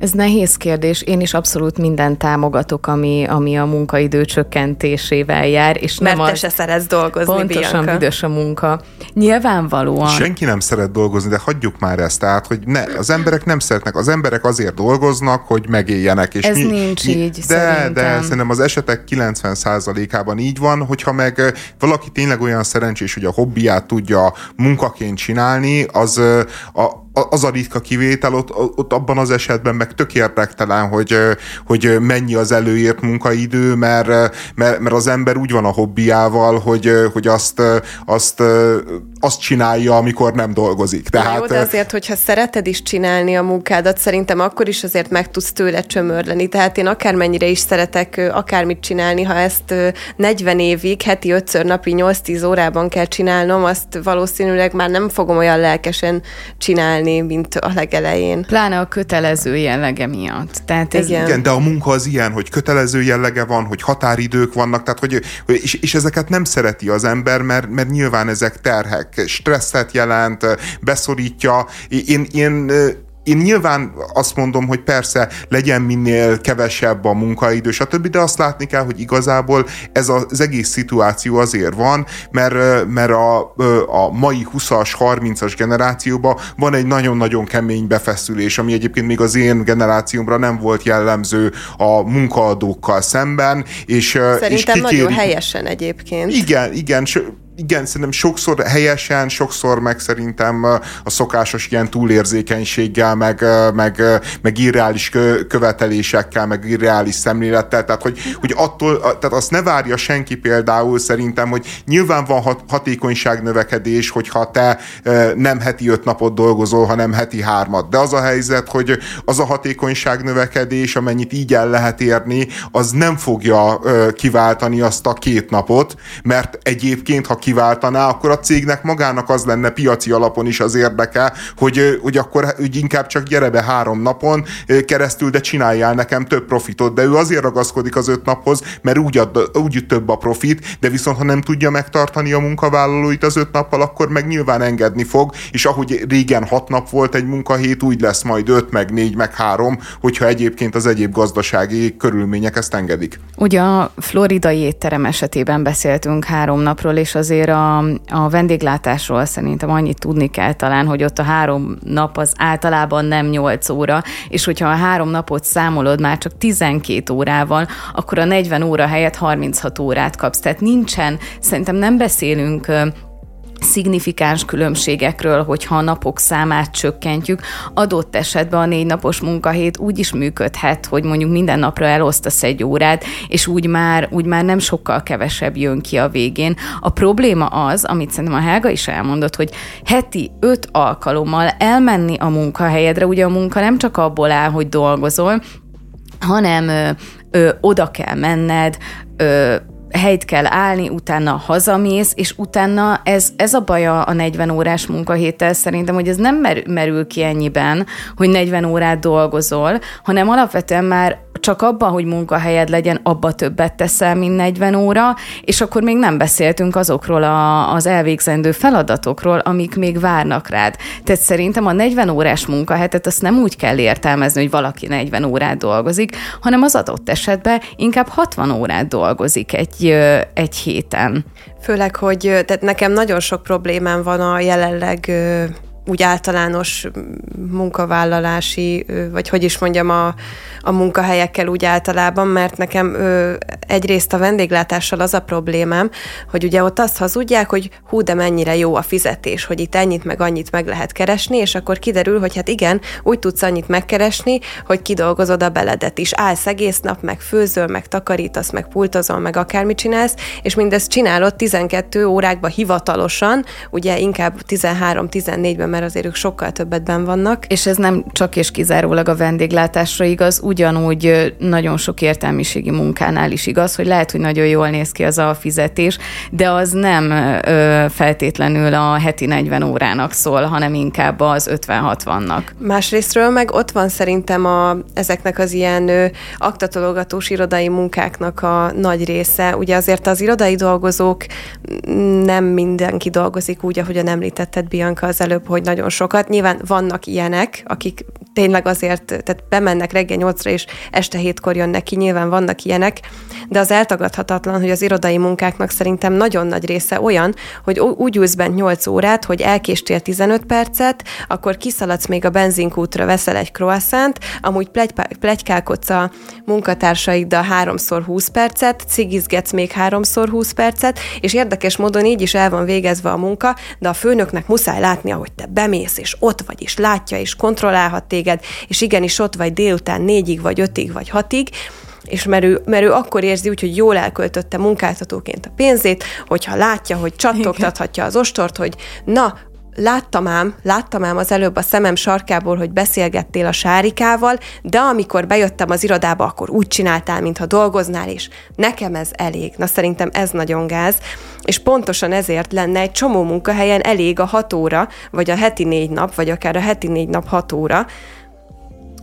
S1: Ez nehéz kérdés. Én is abszolút minden támogatok, ami, ami a munkaidő csökkentésével jár. És
S3: Mert
S1: nem
S3: te az, se szeretsz dolgozni,
S1: Pontosan Bianca. büdös a munka. Nyilvánvalóan.
S2: Senki nem szeret dolgozni, de hagyjuk már ezt. Tehát, hogy ne, az emberek nem szeretnek. Az emberek azért dolgoznak, hogy megéljenek. És
S1: Ez mi, nincs mi, így,
S2: De,
S1: szerintem.
S2: de szerintem az esetek 90%-ában így van, hogyha meg valaki tényleg olyan szerencsés, hogy a hobbiát tudja munkaként csinálni, az a, az a ritka kivétel, ott, ott abban az esetben meg tök érdektelen, hogy, hogy mennyi az előírt munkaidő, mert, mert, mert az ember úgy van a hobbiával, hogy, hogy azt, azt, azt csinálja, amikor nem dolgozik.
S3: Tehát, jó, de azért, hogyha szereted is csinálni a munkádat, szerintem akkor is azért meg tudsz tőle csömörleni. Tehát én akármennyire is szeretek akármit csinálni, ha ezt 40 évig, heti 5 napi 8-10 órában kell csinálnom, azt valószínűleg már nem fogom olyan lelkesen csinálni, csinálni, mint a legelején.
S1: Pláne a kötelező jellege miatt.
S2: Tehát ez... Igen. Igen, de a munka az ilyen, hogy kötelező jellege van, hogy határidők vannak, tehát hogy, és, és ezeket nem szereti az ember, mert, mert nyilván ezek terhek, stresszet jelent, beszorítja. Én, én én nyilván azt mondom, hogy persze legyen minél kevesebb a munkaidő, stb., de azt látni kell, hogy igazából ez az egész szituáció azért van, mert, mert a, a mai 20-as, 30-as generációban van egy nagyon-nagyon kemény befeszülés, ami egyébként még az én generációmra nem volt jellemző a munkaadókkal szemben. És,
S3: Szerintem és kikéri... nagyon helyesen egyébként.
S2: Igen, igen, igen, szerintem sokszor helyesen, sokszor meg szerintem a szokásos ilyen túlérzékenységgel, meg, meg, meg irreális követelésekkel, meg irreális szemlélettel, tehát hogy, hogy attól, tehát azt ne várja senki például szerintem, hogy nyilván van hat, hatékonyság növekedés, hogyha te nem heti öt napot dolgozol, hanem heti hármat. De az a helyzet, hogy az a hatékonyság növekedés, amennyit így el lehet érni, az nem fogja kiváltani azt a két napot, mert egyébként, ha kiváltaná, akkor a cégnek magának az lenne piaci alapon is az érdeke, hogy, hogy akkor hogy inkább csak gyere be három napon keresztül, de csináljál nekem több profitot. De ő azért ragaszkodik az öt naphoz, mert úgy, ad, úgy több a profit, de viszont ha nem tudja megtartani a munkavállalóit az öt nappal, akkor meg nyilván engedni fog, és ahogy régen hat nap volt egy munkahét, úgy lesz majd öt, meg négy, meg három, hogyha egyébként az egyéb gazdasági körülmények ezt engedik.
S1: Ugye a floridai étterem esetében beszéltünk három napról, és azért azért a, a vendéglátásról szerintem annyit tudni kell talán, hogy ott a három nap az általában nem 8 óra, és hogyha a három napot számolod már csak 12 órával, akkor a 40 óra helyett 36 órát kapsz. Tehát nincsen, szerintem nem beszélünk szignifikáns különbségekről, hogyha a napok számát csökkentjük. Adott esetben a négy napos munkahét úgy is működhet, hogy mondjuk minden napra elosztasz egy órát, és úgy már, úgy már nem sokkal kevesebb jön ki a végén. A probléma az, amit szerintem a Helga is elmondott, hogy heti öt alkalommal elmenni a munkahelyedre, ugye a munka nem csak abból áll, hogy dolgozol, hanem ö, ö, oda kell menned, ö, helyt kell állni, utána hazamész, és utána ez, ez a baja a 40 órás munkahéttel szerintem, hogy ez nem merül ki ennyiben, hogy 40 órát dolgozol, hanem alapvetően már csak abban, hogy munkahelyed legyen, abba többet teszel, mint 40 óra, és akkor még nem beszéltünk azokról a, az elvégzendő feladatokról, amik még várnak rád. Tehát szerintem a 40 órás munkahetet azt nem úgy kell értelmezni, hogy valaki 40 órát dolgozik, hanem az adott esetben inkább 60 órát dolgozik egy, egy héten.
S3: Főleg, hogy tehát nekem nagyon sok problémám van a jelenleg úgy általános munkavállalási, vagy hogy is mondjam, a, a munkahelyekkel úgy általában, mert nekem ö, egyrészt a vendéglátással az a problémám, hogy ugye ott azt hazudják, hogy hú, de mennyire jó a fizetés, hogy itt ennyit meg annyit meg lehet keresni, és akkor kiderül, hogy hát igen, úgy tudsz annyit megkeresni, hogy kidolgozod a beledet is. Állsz egész nap, meg főzöl, meg takarítasz, meg pultozol, meg akármit csinálsz, és mindezt csinálod 12 órákba hivatalosan, ugye inkább 13-14-ben, mert azért ők sokkal többet ben vannak.
S1: És ez nem csak és kizárólag a vendéglátásra igaz, ugyanúgy nagyon sok értelmiségi munkánál is igaz, hogy lehet, hogy nagyon jól néz ki az a fizetés, de az nem feltétlenül a heti 40 órának szól, hanem inkább az 50-60-nak.
S3: Másrésztről meg ott van szerintem a, ezeknek az ilyen ö, aktatologatós irodai munkáknak a nagy része. Ugye azért az irodai dolgozók nem mindenki dolgozik úgy, ahogyan említetted Bianca az előbb, hogy nagyon sokat. Nyilván vannak ilyenek, akik tényleg azért, tehát bemennek reggel 8-ra és este 7-kor jönnek ki, nyilván vannak ilyenek, de az eltagadhatatlan, hogy az irodai munkáknak szerintem nagyon nagy része olyan, hogy úgy ülsz bent 8 órát, hogy elkéstél 15 percet, akkor kiszaladsz még a benzinkútra, veszel egy croissant, amúgy plegykálkodsz a munkatársaiddal háromszor 20 percet, cigizgetsz még háromszor 20 percet, és érdekes módon így is el van végezve a munka, de a főnöknek muszáj látni, hogy te bemész, és ott vagy, és látja, és kontrollálhat téged, és igenis ott vagy délután négyig, vagy ötig, vagy hatig, és mert ő, mert ő akkor érzi úgy, hogy jól elköltötte munkáltatóként a pénzét, hogyha látja, hogy csattogtathatja az ostort, hogy na, láttam ám, láttam ám az előbb a szemem sarkából, hogy beszélgettél a Sárikával, de amikor bejöttem az irodába, akkor úgy csináltál, mintha dolgoznál, és nekem ez elég. Na szerintem ez nagyon gáz, és pontosan ezért lenne egy csomó munkahelyen elég a hat óra, vagy a heti négy nap, vagy akár a heti négy nap hat óra,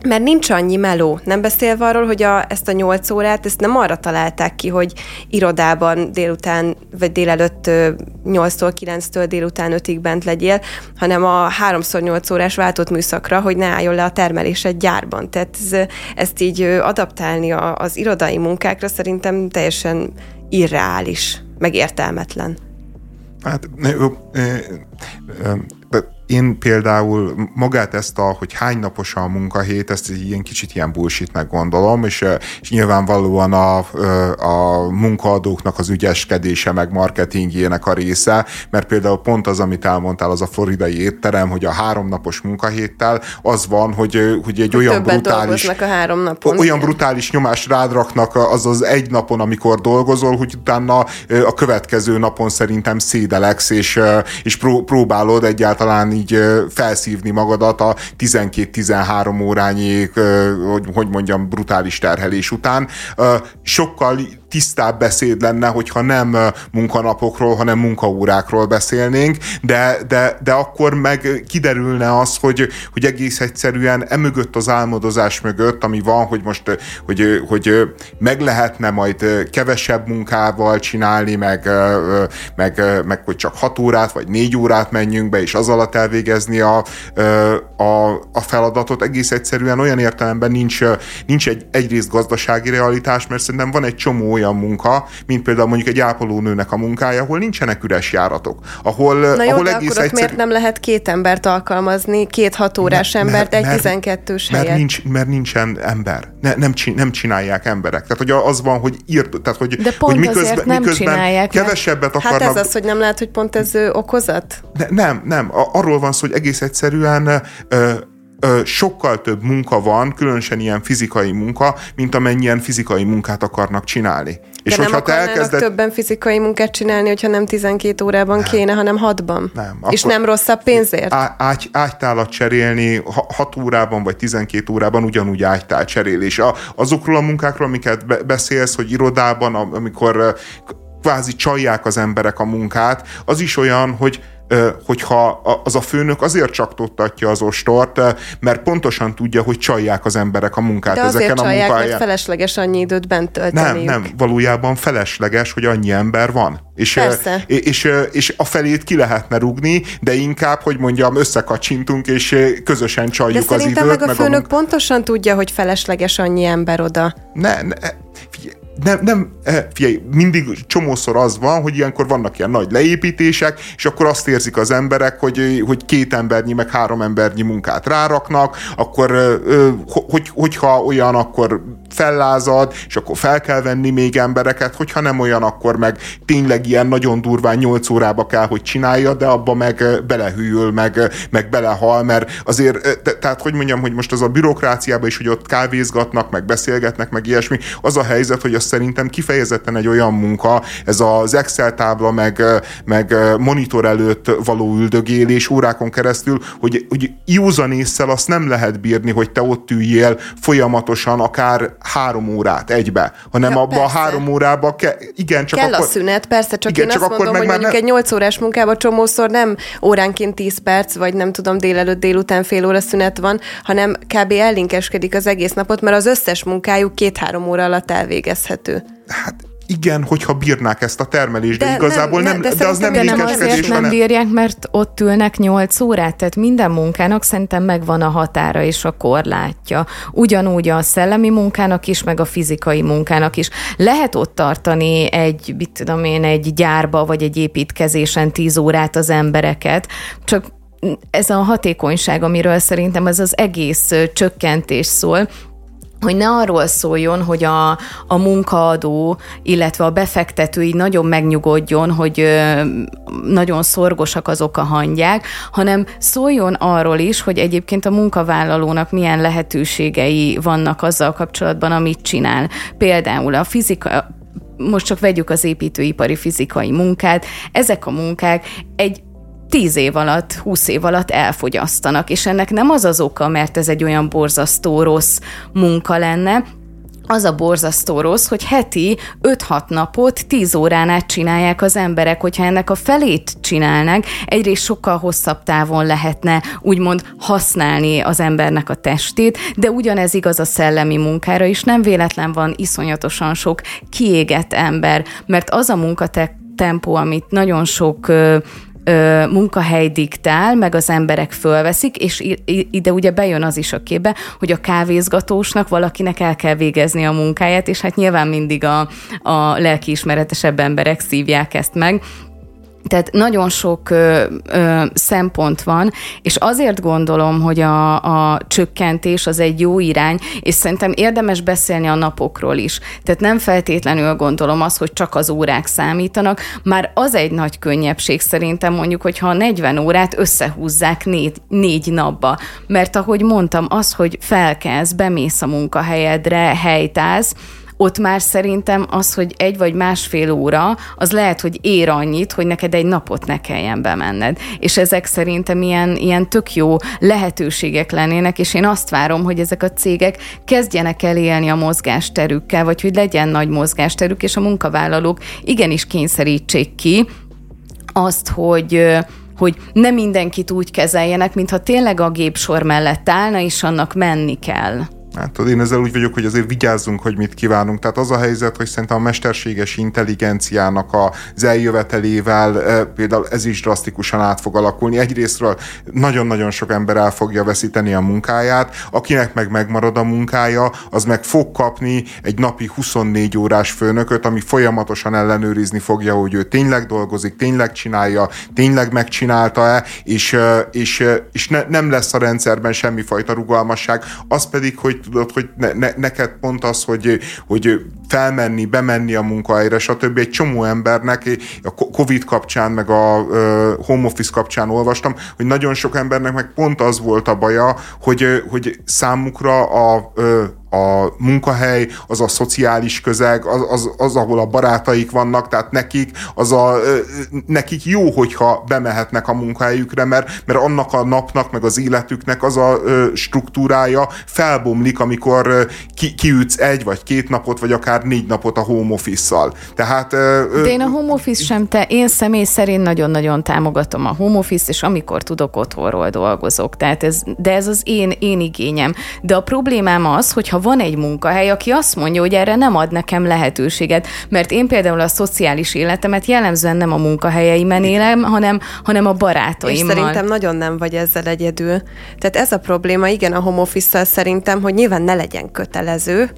S3: mert nincs annyi meló. Nem beszélve arról, hogy a, ezt a nyolc órát, ezt nem arra találták ki, hogy irodában délután, vagy délelőtt 8-tól 9-től délután 5-ig bent legyél, hanem a 3x8 órás váltott műszakra, hogy ne álljon le a termelés egy gyárban. Tehát ez, ezt így adaptálni az irodai munkákra szerintem teljesen irreális, meg értelmetlen.
S2: Hát, jó, én például magát ezt a, hogy hány napos a munkahét, ezt ilyen kicsit ilyen bullshitnek gondolom, és, és nyilvánvalóan a, a munkaadóknak az ügyeskedése, meg marketingjének a része, mert például pont az, amit elmondtál, az a floridai étterem, hogy a három napos munkahéttel az van, hogy, hogy egy hogy olyan brutális...
S3: a három napon.
S2: Olyan brutális nyomást rádraknak az az egy napon, amikor dolgozol, hogy utána a következő napon szerintem szédeleksz, és, és próbálod egyáltalán így felszívni magadat a 12-13 órányi, hogy, mondjam, brutális terhelés után. Sokkal tisztább beszéd lenne, hogyha nem munkanapokról, hanem munkaórákról beszélnénk, de, de, de akkor meg kiderülne az, hogy, hogy egész egyszerűen emögött az álmodozás mögött, ami van, hogy most hogy, hogy meg lehetne majd kevesebb munkával csinálni, meg, meg, meg hogy csak hat órát vagy négy órát menjünk be, és az alatt elvégezni a, a, a feladatot. Egész egyszerűen olyan értelemben nincs, nincs egy, egyrészt gazdasági realitás, mert szerintem van egy csomó olyan munka, mint például mondjuk egy ápolónőnek a munkája, ahol nincsenek üres járatok. Ahol,
S3: Na jó,
S2: ahol
S3: de egész akkor egyszerű... miért nem lehet két embert alkalmazni, két hatórás mert, embert mert, egy tizenkettős
S2: mert
S3: helyet?
S2: Nincs, mert nincsen ember. Ne, nem, nem csinálják emberek. Tehát, hogy az van, hogy írt, tehát, hogy,
S1: de pont
S2: hogy miközben,
S1: nem
S2: miközben
S1: csinálják,
S2: kevesebbet
S3: akarnak. Hát ez az, hogy nem lehet, hogy pont ez okozat?
S2: Ne, nem, nem. Arról van szó, hogy egész egyszerűen ö, ö, sokkal több munka van, különösen ilyen fizikai munka, mint amennyien fizikai munkát akarnak csinálni.
S3: És De nem te elkezded... többen fizikai munkát csinálni, hogyha nem 12 órában nem. kéne, hanem 6-ban? Nem. És nem rosszabb pénzért?
S2: Á, ágy, ágytálat cserélni 6 órában vagy 12 órában ugyanúgy ágytál cserélés. A, azokról a munkákról, amiket beszélsz, hogy irodában, amikor kvázi csalják az emberek a munkát, az is olyan, hogy hogyha az a főnök azért csaktatja az ostort, mert pontosan tudja, hogy csalják az emberek a munkát
S3: De ezeken a csalják, munkáján. mert felesleges annyi időt bent tölteniük.
S2: Nem, nem, valójában felesleges, hogy annyi ember van. És,
S3: Persze.
S2: és, és, és a felét ki lehetne rugni, de inkább, hogy mondjam, összekacsintunk, és közösen csaljuk
S3: de
S2: az időt.
S3: De meg a főnök meg a... pontosan tudja, hogy felesleges annyi ember oda.
S2: Ne, ne figyelj, nem, nem, eh, figyelj, mindig csomószor az van, hogy ilyenkor vannak ilyen nagy leépítések, és akkor azt érzik az emberek, hogy, hogy két embernyi, meg három embernyi munkát ráraknak, akkor hogy, hogyha olyan, akkor fellázad, és akkor fel kell venni még embereket, hogyha nem olyan, akkor meg tényleg ilyen nagyon durván 8 órába kell, hogy csinálja, de abba meg belehűl, meg, meg belehal, mert azért, te, tehát hogy mondjam, hogy most az a bürokráciában is, hogy ott kávézgatnak, meg beszélgetnek, meg ilyesmi, az a helyzet, hogy az szerintem kifejezetten egy olyan munka, ez az Excel tábla, meg, meg monitor előtt való üldögélés órákon keresztül, hogy, hogy józan észsel azt nem lehet bírni, hogy te ott üljél folyamatosan akár három órát egybe, hanem ja, abban a három órába ke, igen, csak
S3: Kell
S2: akkor...
S3: a szünet, persze, csak igen, én csak azt mondom, hogy mondjuk ne... egy nyolc órás munkában csomószor nem óránként 10 perc, vagy nem tudom, délelőtt, délután fél óra szünet van, hanem kb. ellinkeskedik az egész napot, mert az összes munkájuk két-három óra alatt elvégezhető.
S2: Hát igen, hogyha bírnák ezt a termelést, de, de igazából nem, nem de, de az nem
S1: nem azért nem bírják, mert ott ülnek 8 órát, tehát minden munkának szerintem megvan a határa és a korlátja. Ugyanúgy a szellemi munkának is, meg a fizikai munkának is. Lehet ott tartani egy, mit tudom én, egy gyárba vagy egy építkezésen 10 órát az embereket, csak ez a hatékonyság, amiről szerintem ez az egész csökkentés szól, hogy ne arról szóljon, hogy a, a munkaadó, illetve a befektető így nagyon megnyugodjon, hogy ö, nagyon szorgosak azok a hangyák, hanem szóljon arról is, hogy egyébként a munkavállalónak milyen lehetőségei vannak azzal kapcsolatban, amit csinál. Például a fizika, most csak vegyük az építőipari fizikai munkát, ezek a munkák egy tíz év alatt, húsz év alatt elfogyasztanak, és ennek nem az az oka, mert ez egy olyan borzasztó rossz munka lenne, az a borzasztó rossz, hogy heti 5-6 napot 10 órán át csinálják az emberek, hogyha ennek a felét csinálnak, egyrészt sokkal hosszabb távon lehetne úgymond használni az embernek a testét, de ugyanez igaz a szellemi munkára is, nem véletlen van iszonyatosan sok kiégett ember, mert az a munkatempó, amit nagyon sok ö, munkahely diktál, meg az emberek fölveszik, és ide ugye bejön az is a képbe, hogy a kávézgatósnak valakinek el kell végezni a munkáját, és hát nyilván mindig a, a lelkiismeretesebb emberek szívják ezt meg, tehát nagyon sok ö, ö, szempont van, és azért gondolom, hogy a, a csökkentés az egy jó irány, és szerintem érdemes beszélni a napokról is. Tehát nem feltétlenül gondolom azt, hogy csak az órák számítanak, már az egy nagy könnyebbség szerintem mondjuk, hogyha 40 órát összehúzzák négy, négy napba. Mert ahogy mondtam, az, hogy felkelsz, bemész a munkahelyedre, helytáz, ott már szerintem az, hogy egy vagy másfél óra, az lehet, hogy ér annyit, hogy neked egy napot ne kelljen bemenned. És ezek szerintem ilyen, ilyen tök jó lehetőségek lennének, és én azt várom, hogy ezek a cégek kezdjenek el a mozgásterükkel, vagy hogy legyen nagy mozgásterük, és a munkavállalók igenis kényszerítsék ki azt, hogy hogy nem mindenkit úgy kezeljenek, mintha tényleg a gépsor mellett állna, és annak menni kell.
S2: Hát én ezzel úgy vagyok, hogy azért vigyázzunk, hogy mit kívánunk. Tehát az a helyzet, hogy szerintem a mesterséges intelligenciának az eljövetelével e, például ez is drasztikusan át fog alakulni. Egyrésztről nagyon-nagyon sok ember el fogja veszíteni a munkáját, akinek meg megmarad a munkája, az meg fog kapni egy napi 24 órás főnököt, ami folyamatosan ellenőrizni fogja, hogy ő tényleg dolgozik, tényleg csinálja, tényleg megcsinálta-e, és, e, és, e, és ne, nem lesz a rendszerben semmifajta rugalmasság. Az pedig, hogy tudod, hogy ne, ne, neked pont az, hogy, hogy felmenni, bemenni a munkahelyre, stb. Egy csomó embernek a Covid kapcsán, meg a home office kapcsán olvastam, hogy nagyon sok embernek meg pont az volt a baja, hogy, hogy számukra a a munkahely, az a szociális közeg, az, az, az, ahol a barátaik vannak, tehát nekik, az a, nekik jó, hogyha bemehetnek a munkahelyükre, mert, mert annak a napnak, meg az életüknek az a struktúrája felbomlik, amikor ki, kiütsz egy, vagy két napot, vagy akár négy napot a home office-szal. Tehát...
S1: De én a home office sem, te, én személy szerint nagyon-nagyon támogatom a home office és amikor tudok, otthonról dolgozok. Tehát ez, de ez az én, én igényem. De a problémám az, hogyha van egy munkahely, aki azt mondja, hogy erre nem ad nekem lehetőséget, mert én például a szociális életemet jellemzően nem a munkahelyeimen élem, hanem, hanem a barátaimmal.
S3: És szerintem nagyon nem vagy ezzel egyedül. Tehát ez a probléma, igen, a home office szerintem, hogy nyilván ne legyen kötelező,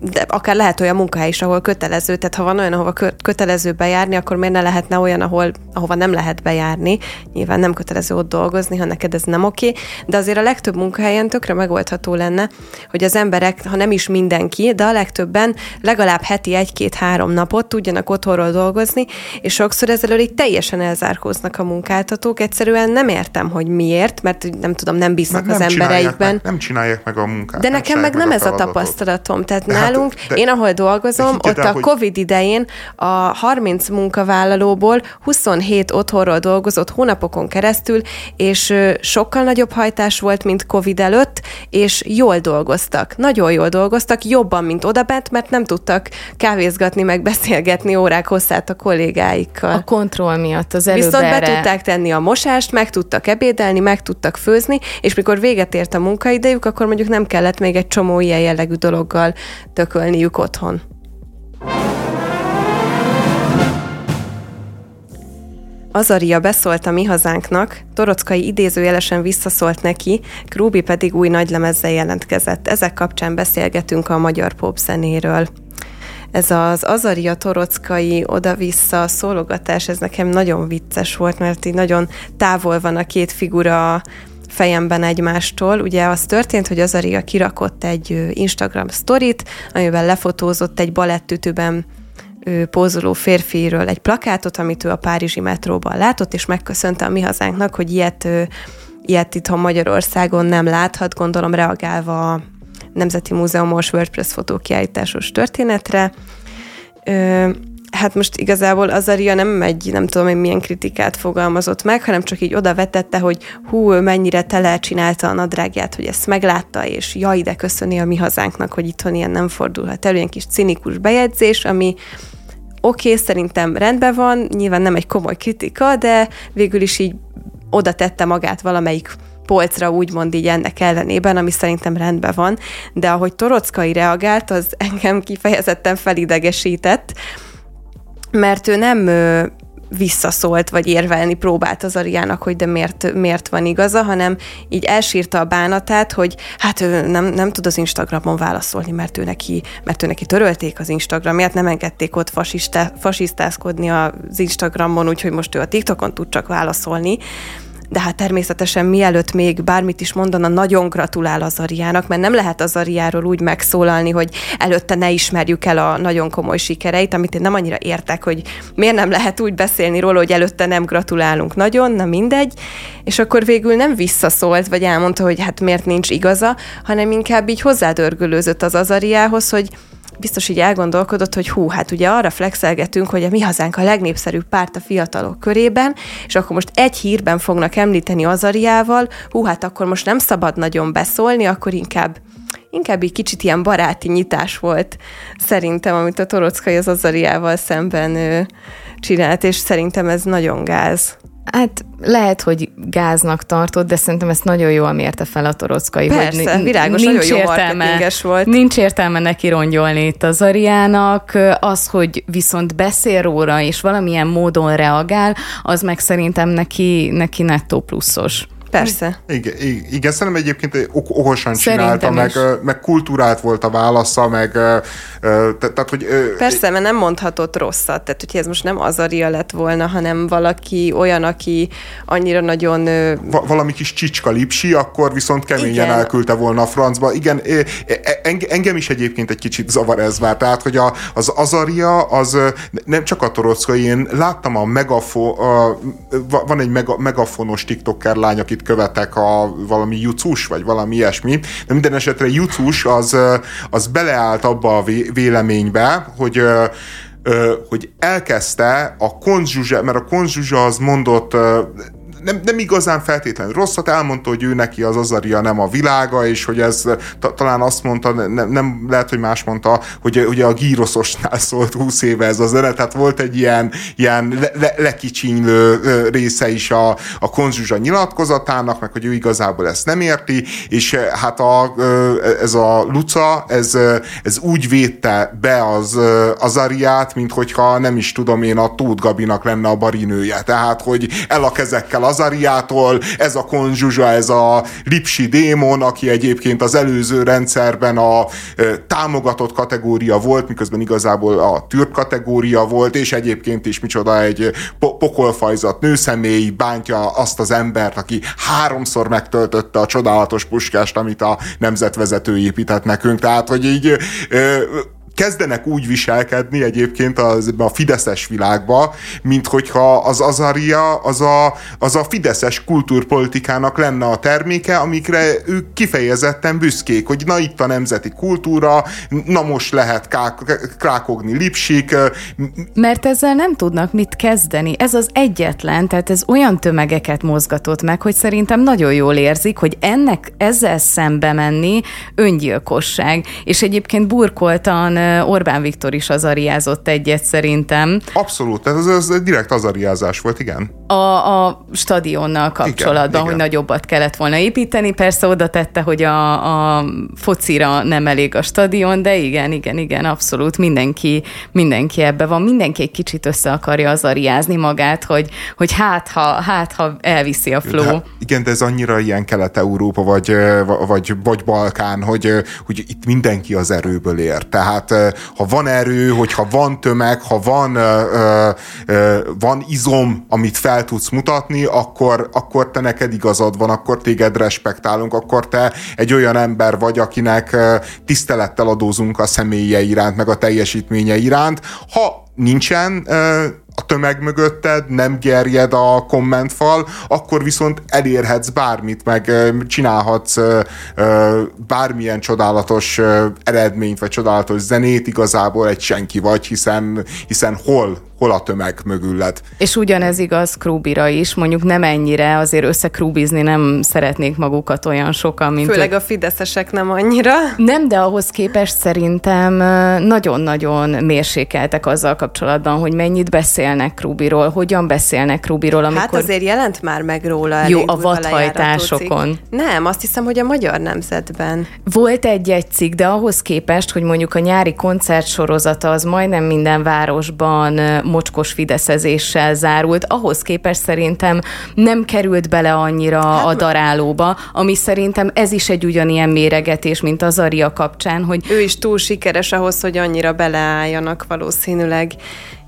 S3: de akár lehet olyan munkahely is, ahol kötelező, tehát ha van olyan, ahova kötelező bejárni, akkor miért ne lehetne olyan, ahol, ahova nem lehet bejárni. Nyilván nem kötelező ott dolgozni, ha neked ez nem oké, de azért a legtöbb munkahelyen tökre megoldható lenne, hogy az emberek, ha nem is mindenki, de a legtöbben legalább heti egy-két-három napot tudjanak otthonról dolgozni, és sokszor ezzel így teljesen elzárkóznak a munkáltatók. Egyszerűen nem értem, hogy miért, mert nem tudom, nem bíznak nem az embereikben.
S2: Meg, nem csinálják meg a munkát.
S3: De nekem meg nem ez a tapasztalatom. Tehát nálunk. Hát, én, ahol dolgozom, ott a hogy... COVID idején a 30 munkavállalóból 27 otthonról dolgozott hónapokon keresztül, és sokkal nagyobb hajtás volt, mint COVID előtt, és jól dolgoztak. Nagyon jól dolgoztak, jobban, mint odabent, mert nem tudtak kávézgatni, meg beszélgetni órák hosszát a kollégáikkal.
S1: A kontroll miatt az előbb
S3: Viszont erre... be tudták tenni a mosást, meg tudtak ebédelni, meg tudtak főzni, és mikor véget ért a munkaidejük, akkor mondjuk nem kellett még egy csomó ilyen jellegű dologgal tökölniük otthon. Azaria beszólt a mi hazánknak, Torockai idézőjelesen visszaszólt neki, Krúbi pedig új nagylemezzel jelentkezett. Ezek kapcsán beszélgetünk a magyar popzenéről. Ez az Azaria Torockai oda-vissza szólogatás, ez nekem nagyon vicces volt, mert így nagyon távol van a két figura fejemben egymástól. Ugye az történt, hogy Azaria kirakott egy Instagram sztorit, amivel lefotózott egy balettütőben pózoló férfiről egy plakátot, amit ő a Párizsi metróban látott, és megköszönte a mi hazánknak, hogy ilyet, ilyet itthon Magyarországon nem láthat, gondolom reagálva a Nemzeti Múzeumos WordPress fotókiállításos történetre. Hát most igazából Azaria nem megy, nem tudom, hogy milyen kritikát fogalmazott meg, hanem csak így oda vetette, hogy hú, mennyire tele csinálta a nadrágját, hogy ezt meglátta, és jaj, de köszöni a mi hazánknak, hogy itthon ilyen nem fordulhat elő, ilyen kis cinikus bejegyzés, ami oké, okay, szerintem rendben van, nyilván nem egy komoly kritika, de végül is így oda tette magát valamelyik polcra, úgymond így ennek ellenében, ami szerintem rendben van, de ahogy Torockai reagált, az engem kifejezetten felidegesített, mert ő nem visszaszólt, vagy érvelni próbált az Ariának, hogy de miért, miért van igaza, hanem így elsírta a bánatát, hogy hát ő nem, nem tud az Instagramon válaszolni, mert ő neki, mert ő neki törölték az Instagramját, nem engedték ott fasista, fasisztázkodni az Instagramon, úgyhogy most ő a TikTokon tud csak válaszolni de hát természetesen mielőtt még bármit is mondana, nagyon gratulál az Ariának, mert nem lehet az Ariáról úgy megszólalni, hogy előtte ne ismerjük el a nagyon komoly sikereit, amit én nem annyira értek, hogy miért nem lehet úgy beszélni róla, hogy előtte nem gratulálunk. Nagyon, na mindegy, és akkor végül nem visszaszólt, vagy elmondta, hogy hát miért nincs igaza, hanem inkább így hozzádörgölőzött az Azariához, hogy biztos így elgondolkodott, hogy hú, hát ugye arra flexelgetünk, hogy a mi hazánk a legnépszerűbb párt a fiatalok körében, és akkor most egy hírben fognak említeni Azariával, hú, hát akkor most nem szabad nagyon beszólni, akkor inkább inkább egy kicsit ilyen baráti nyitás volt szerintem, amit a Torockai az Azariával szemben ő, csinált, és szerintem ez nagyon gáz.
S1: Hát lehet, hogy gáznak tartott, de szerintem ezt nagyon jól mérte fel a torockai.
S3: Persze, hogy világos, nincs nagyon jó értelme, volt.
S1: Nincs értelme neki rongyolni itt az Ariának. Az, hogy viszont beszél róla, és valamilyen módon reagál, az meg szerintem neki, neki nettó pluszos.
S3: Persze.
S2: Igen, igen szerintem egyébként okosan csinálta, meg, meg kultúrált volt a válasza, meg tehát, hogy...
S3: Persze, mert nem mondhatott rosszat, tehát hogyha ez most nem Azaria lett volna, hanem valaki olyan, aki annyira nagyon...
S2: Va- valami kis csicska lipsi, akkor viszont keményen igen. elküldte volna a francba. Igen, engem is egyébként egy kicsit zavar ez már, tehát, hogy a, az Azaria, az nem csak a torockai, én láttam a megafo, a, van egy mega, megafonos tiktoker lány, akit követek a valami jucus, vagy valami ilyesmi, de minden esetre jucus az, az beleállt abba a véleménybe, hogy hogy elkezdte a konzsuzsa, mert a konzsuzsa az mondott nem, nem igazán feltétlenül rosszat, elmondta, hogy ő neki az Azaria nem a világa, és hogy ez ta, talán azt mondta, nem, nem lehet, hogy más mondta, hogy ugye a gíroszosnál szólt 20 éve ez a zene, tehát volt egy ilyen, ilyen le, le, lekicsinylő része is a, a konzsuzsa nyilatkozatának, meg hogy ő igazából ezt nem érti, és hát a, ez a Luca, ez, ez úgy védte be az Azariát, mint hogyha nem is tudom én, a Tóth Gabinak lenne a barinője. Tehát, hogy el a kezekkel Azariától, ez a konzsuzsa, ez a Lipsi démon, aki egyébként az előző rendszerben a támogatott kategória volt, miközben igazából a türk kategória volt, és egyébként is micsoda egy pokolfajzat nőszemély bántja azt az embert, aki háromszor megtöltötte a csodálatos puskást, amit a nemzetvezető épített nekünk. Tehát, hogy így kezdenek úgy viselkedni egyébként az, a fideszes világba, mint hogyha az Azaria az a, az a fideszes kultúrpolitikának lenne a terméke, amikre ők kifejezetten büszkék, hogy na itt a nemzeti kultúra, na most lehet krákogni lipsik.
S1: Mert ezzel nem tudnak mit kezdeni. Ez az egyetlen, tehát ez olyan tömegeket mozgatott meg, hogy szerintem nagyon jól érzik, hogy ennek ezzel szembe menni öngyilkosság. És egyébként burkoltan Orbán Viktor is azariázott egyet szerintem.
S2: Abszolút, ez, ez, ez direkt azariázás volt, igen.
S1: A, a stadionnal kapcsolatban, igen, hogy igen. nagyobbat kellett volna építeni. Persze oda tette, hogy a, a focira nem elég a stadion, de igen, igen, igen, abszolút mindenki, mindenki ebbe van. Mindenki egy kicsit össze akarja azariázni magát, hogy, hogy hát, ha, hát, ha elviszi a flow. Hát,
S2: igen, de ez annyira ilyen Kelet-Európa, vagy, vagy, vagy Balkán, hogy, hogy itt mindenki az erőből ér. Tehát ha van erő, hogyha van tömeg, ha van, van izom, amit fel tudsz mutatni, akkor, akkor te neked igazad van, akkor téged respektálunk, akkor te egy olyan ember vagy, akinek tisztelettel adózunk a személye iránt, meg a teljesítménye iránt. Ha nincsen a tömeg mögötted, nem gerjed a kommentfal, akkor viszont elérhetsz bármit, meg csinálhatsz bármilyen csodálatos eredményt, vagy csodálatos zenét, igazából egy senki vagy, hiszen, hiszen hol hol a tömeg mögülled.
S1: És ugyanez igaz Krúbira is, mondjuk nem ennyire, azért összekrúbizni nem szeretnék magukat olyan sokan, mint...
S3: Főleg a fideszesek nem annyira.
S1: Nem, de ahhoz képest szerintem nagyon-nagyon mérsékeltek azzal kapcsolatban, hogy mennyit beszélnek Krúbiról, hogyan beszélnek Krúbiról,
S3: amikor... Hát azért jelent már meg róla
S1: Jó, a vadhajtásokon.
S3: Nem, azt hiszem, hogy a magyar nemzetben.
S1: Volt egy-egy cikk, de ahhoz képest, hogy mondjuk a nyári koncertsorozata az majdnem minden városban mocskos fideszezéssel zárult, ahhoz képest szerintem nem került bele annyira hát, a darálóba, ami szerintem ez is egy ugyanilyen méregetés, mint az Aria kapcsán, hogy...
S3: Ő is túl sikeres ahhoz, hogy annyira beleálljanak valószínűleg.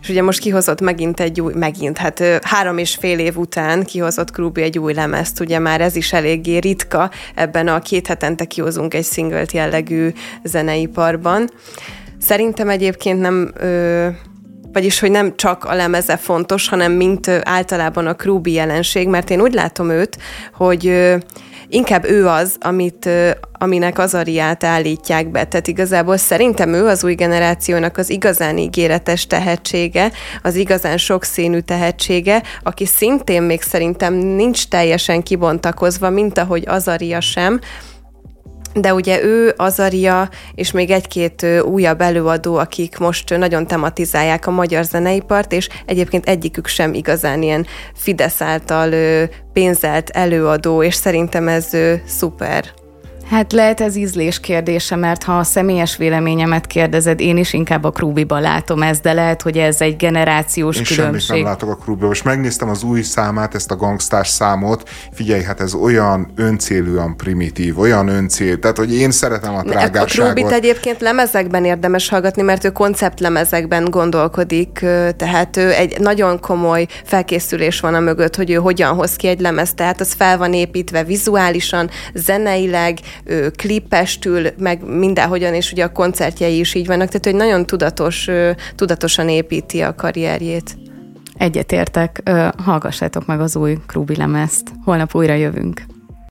S3: És ugye most kihozott megint egy új, megint, hát három és fél év után kihozott Krubi egy új lemezt, ugye már ez is eléggé ritka, ebben a két hetente kihozunk egy szinglet jellegű zeneiparban. Szerintem egyébként nem ö, vagyis hogy nem csak a lemeze fontos, hanem mint általában a Krúbi jelenség, mert én úgy látom őt, hogy inkább ő az, amit, aminek az ariát állítják be. Tehát igazából szerintem ő az új generációnak az igazán ígéretes tehetsége, az igazán sokszínű tehetsége, aki szintén még szerintem nincs teljesen kibontakozva, mint ahogy az aria sem, de ugye ő, Azaria és még egy-két újabb előadó, akik most nagyon tematizálják a magyar zeneipart, és egyébként egyikük sem igazán ilyen Fidesz által pénzelt előadó, és szerintem ez szuper.
S1: Hát lehet ez ízlés kérdése, mert ha a személyes véleményemet kérdezed, én is inkább a Krúbiba látom ezt, de lehet, hogy ez egy generációs
S2: én
S1: különbség.
S2: Semmit nem látok a Krúbiba. Most megnéztem az új számát, ezt a gangstás számot. Figyelj, hát ez olyan öncélúan primitív, olyan öncél, tehát hogy én szeretem a trágárságot.
S3: A Krúbit egyébként lemezekben érdemes hallgatni, mert ő konceptlemezekben gondolkodik, tehát ő egy nagyon komoly felkészülés van a mögött, hogy ő hogyan hoz ki egy lemez, tehát az fel van építve vizuálisan, zeneileg, klipestül, meg mindenhogyan, és ugye a koncertjei is így vannak, tehát hogy nagyon tudatos, tudatosan építi a karrierjét.
S1: Egyetértek, hallgassátok meg az új Krúbi lemezt. Holnap újra jövünk.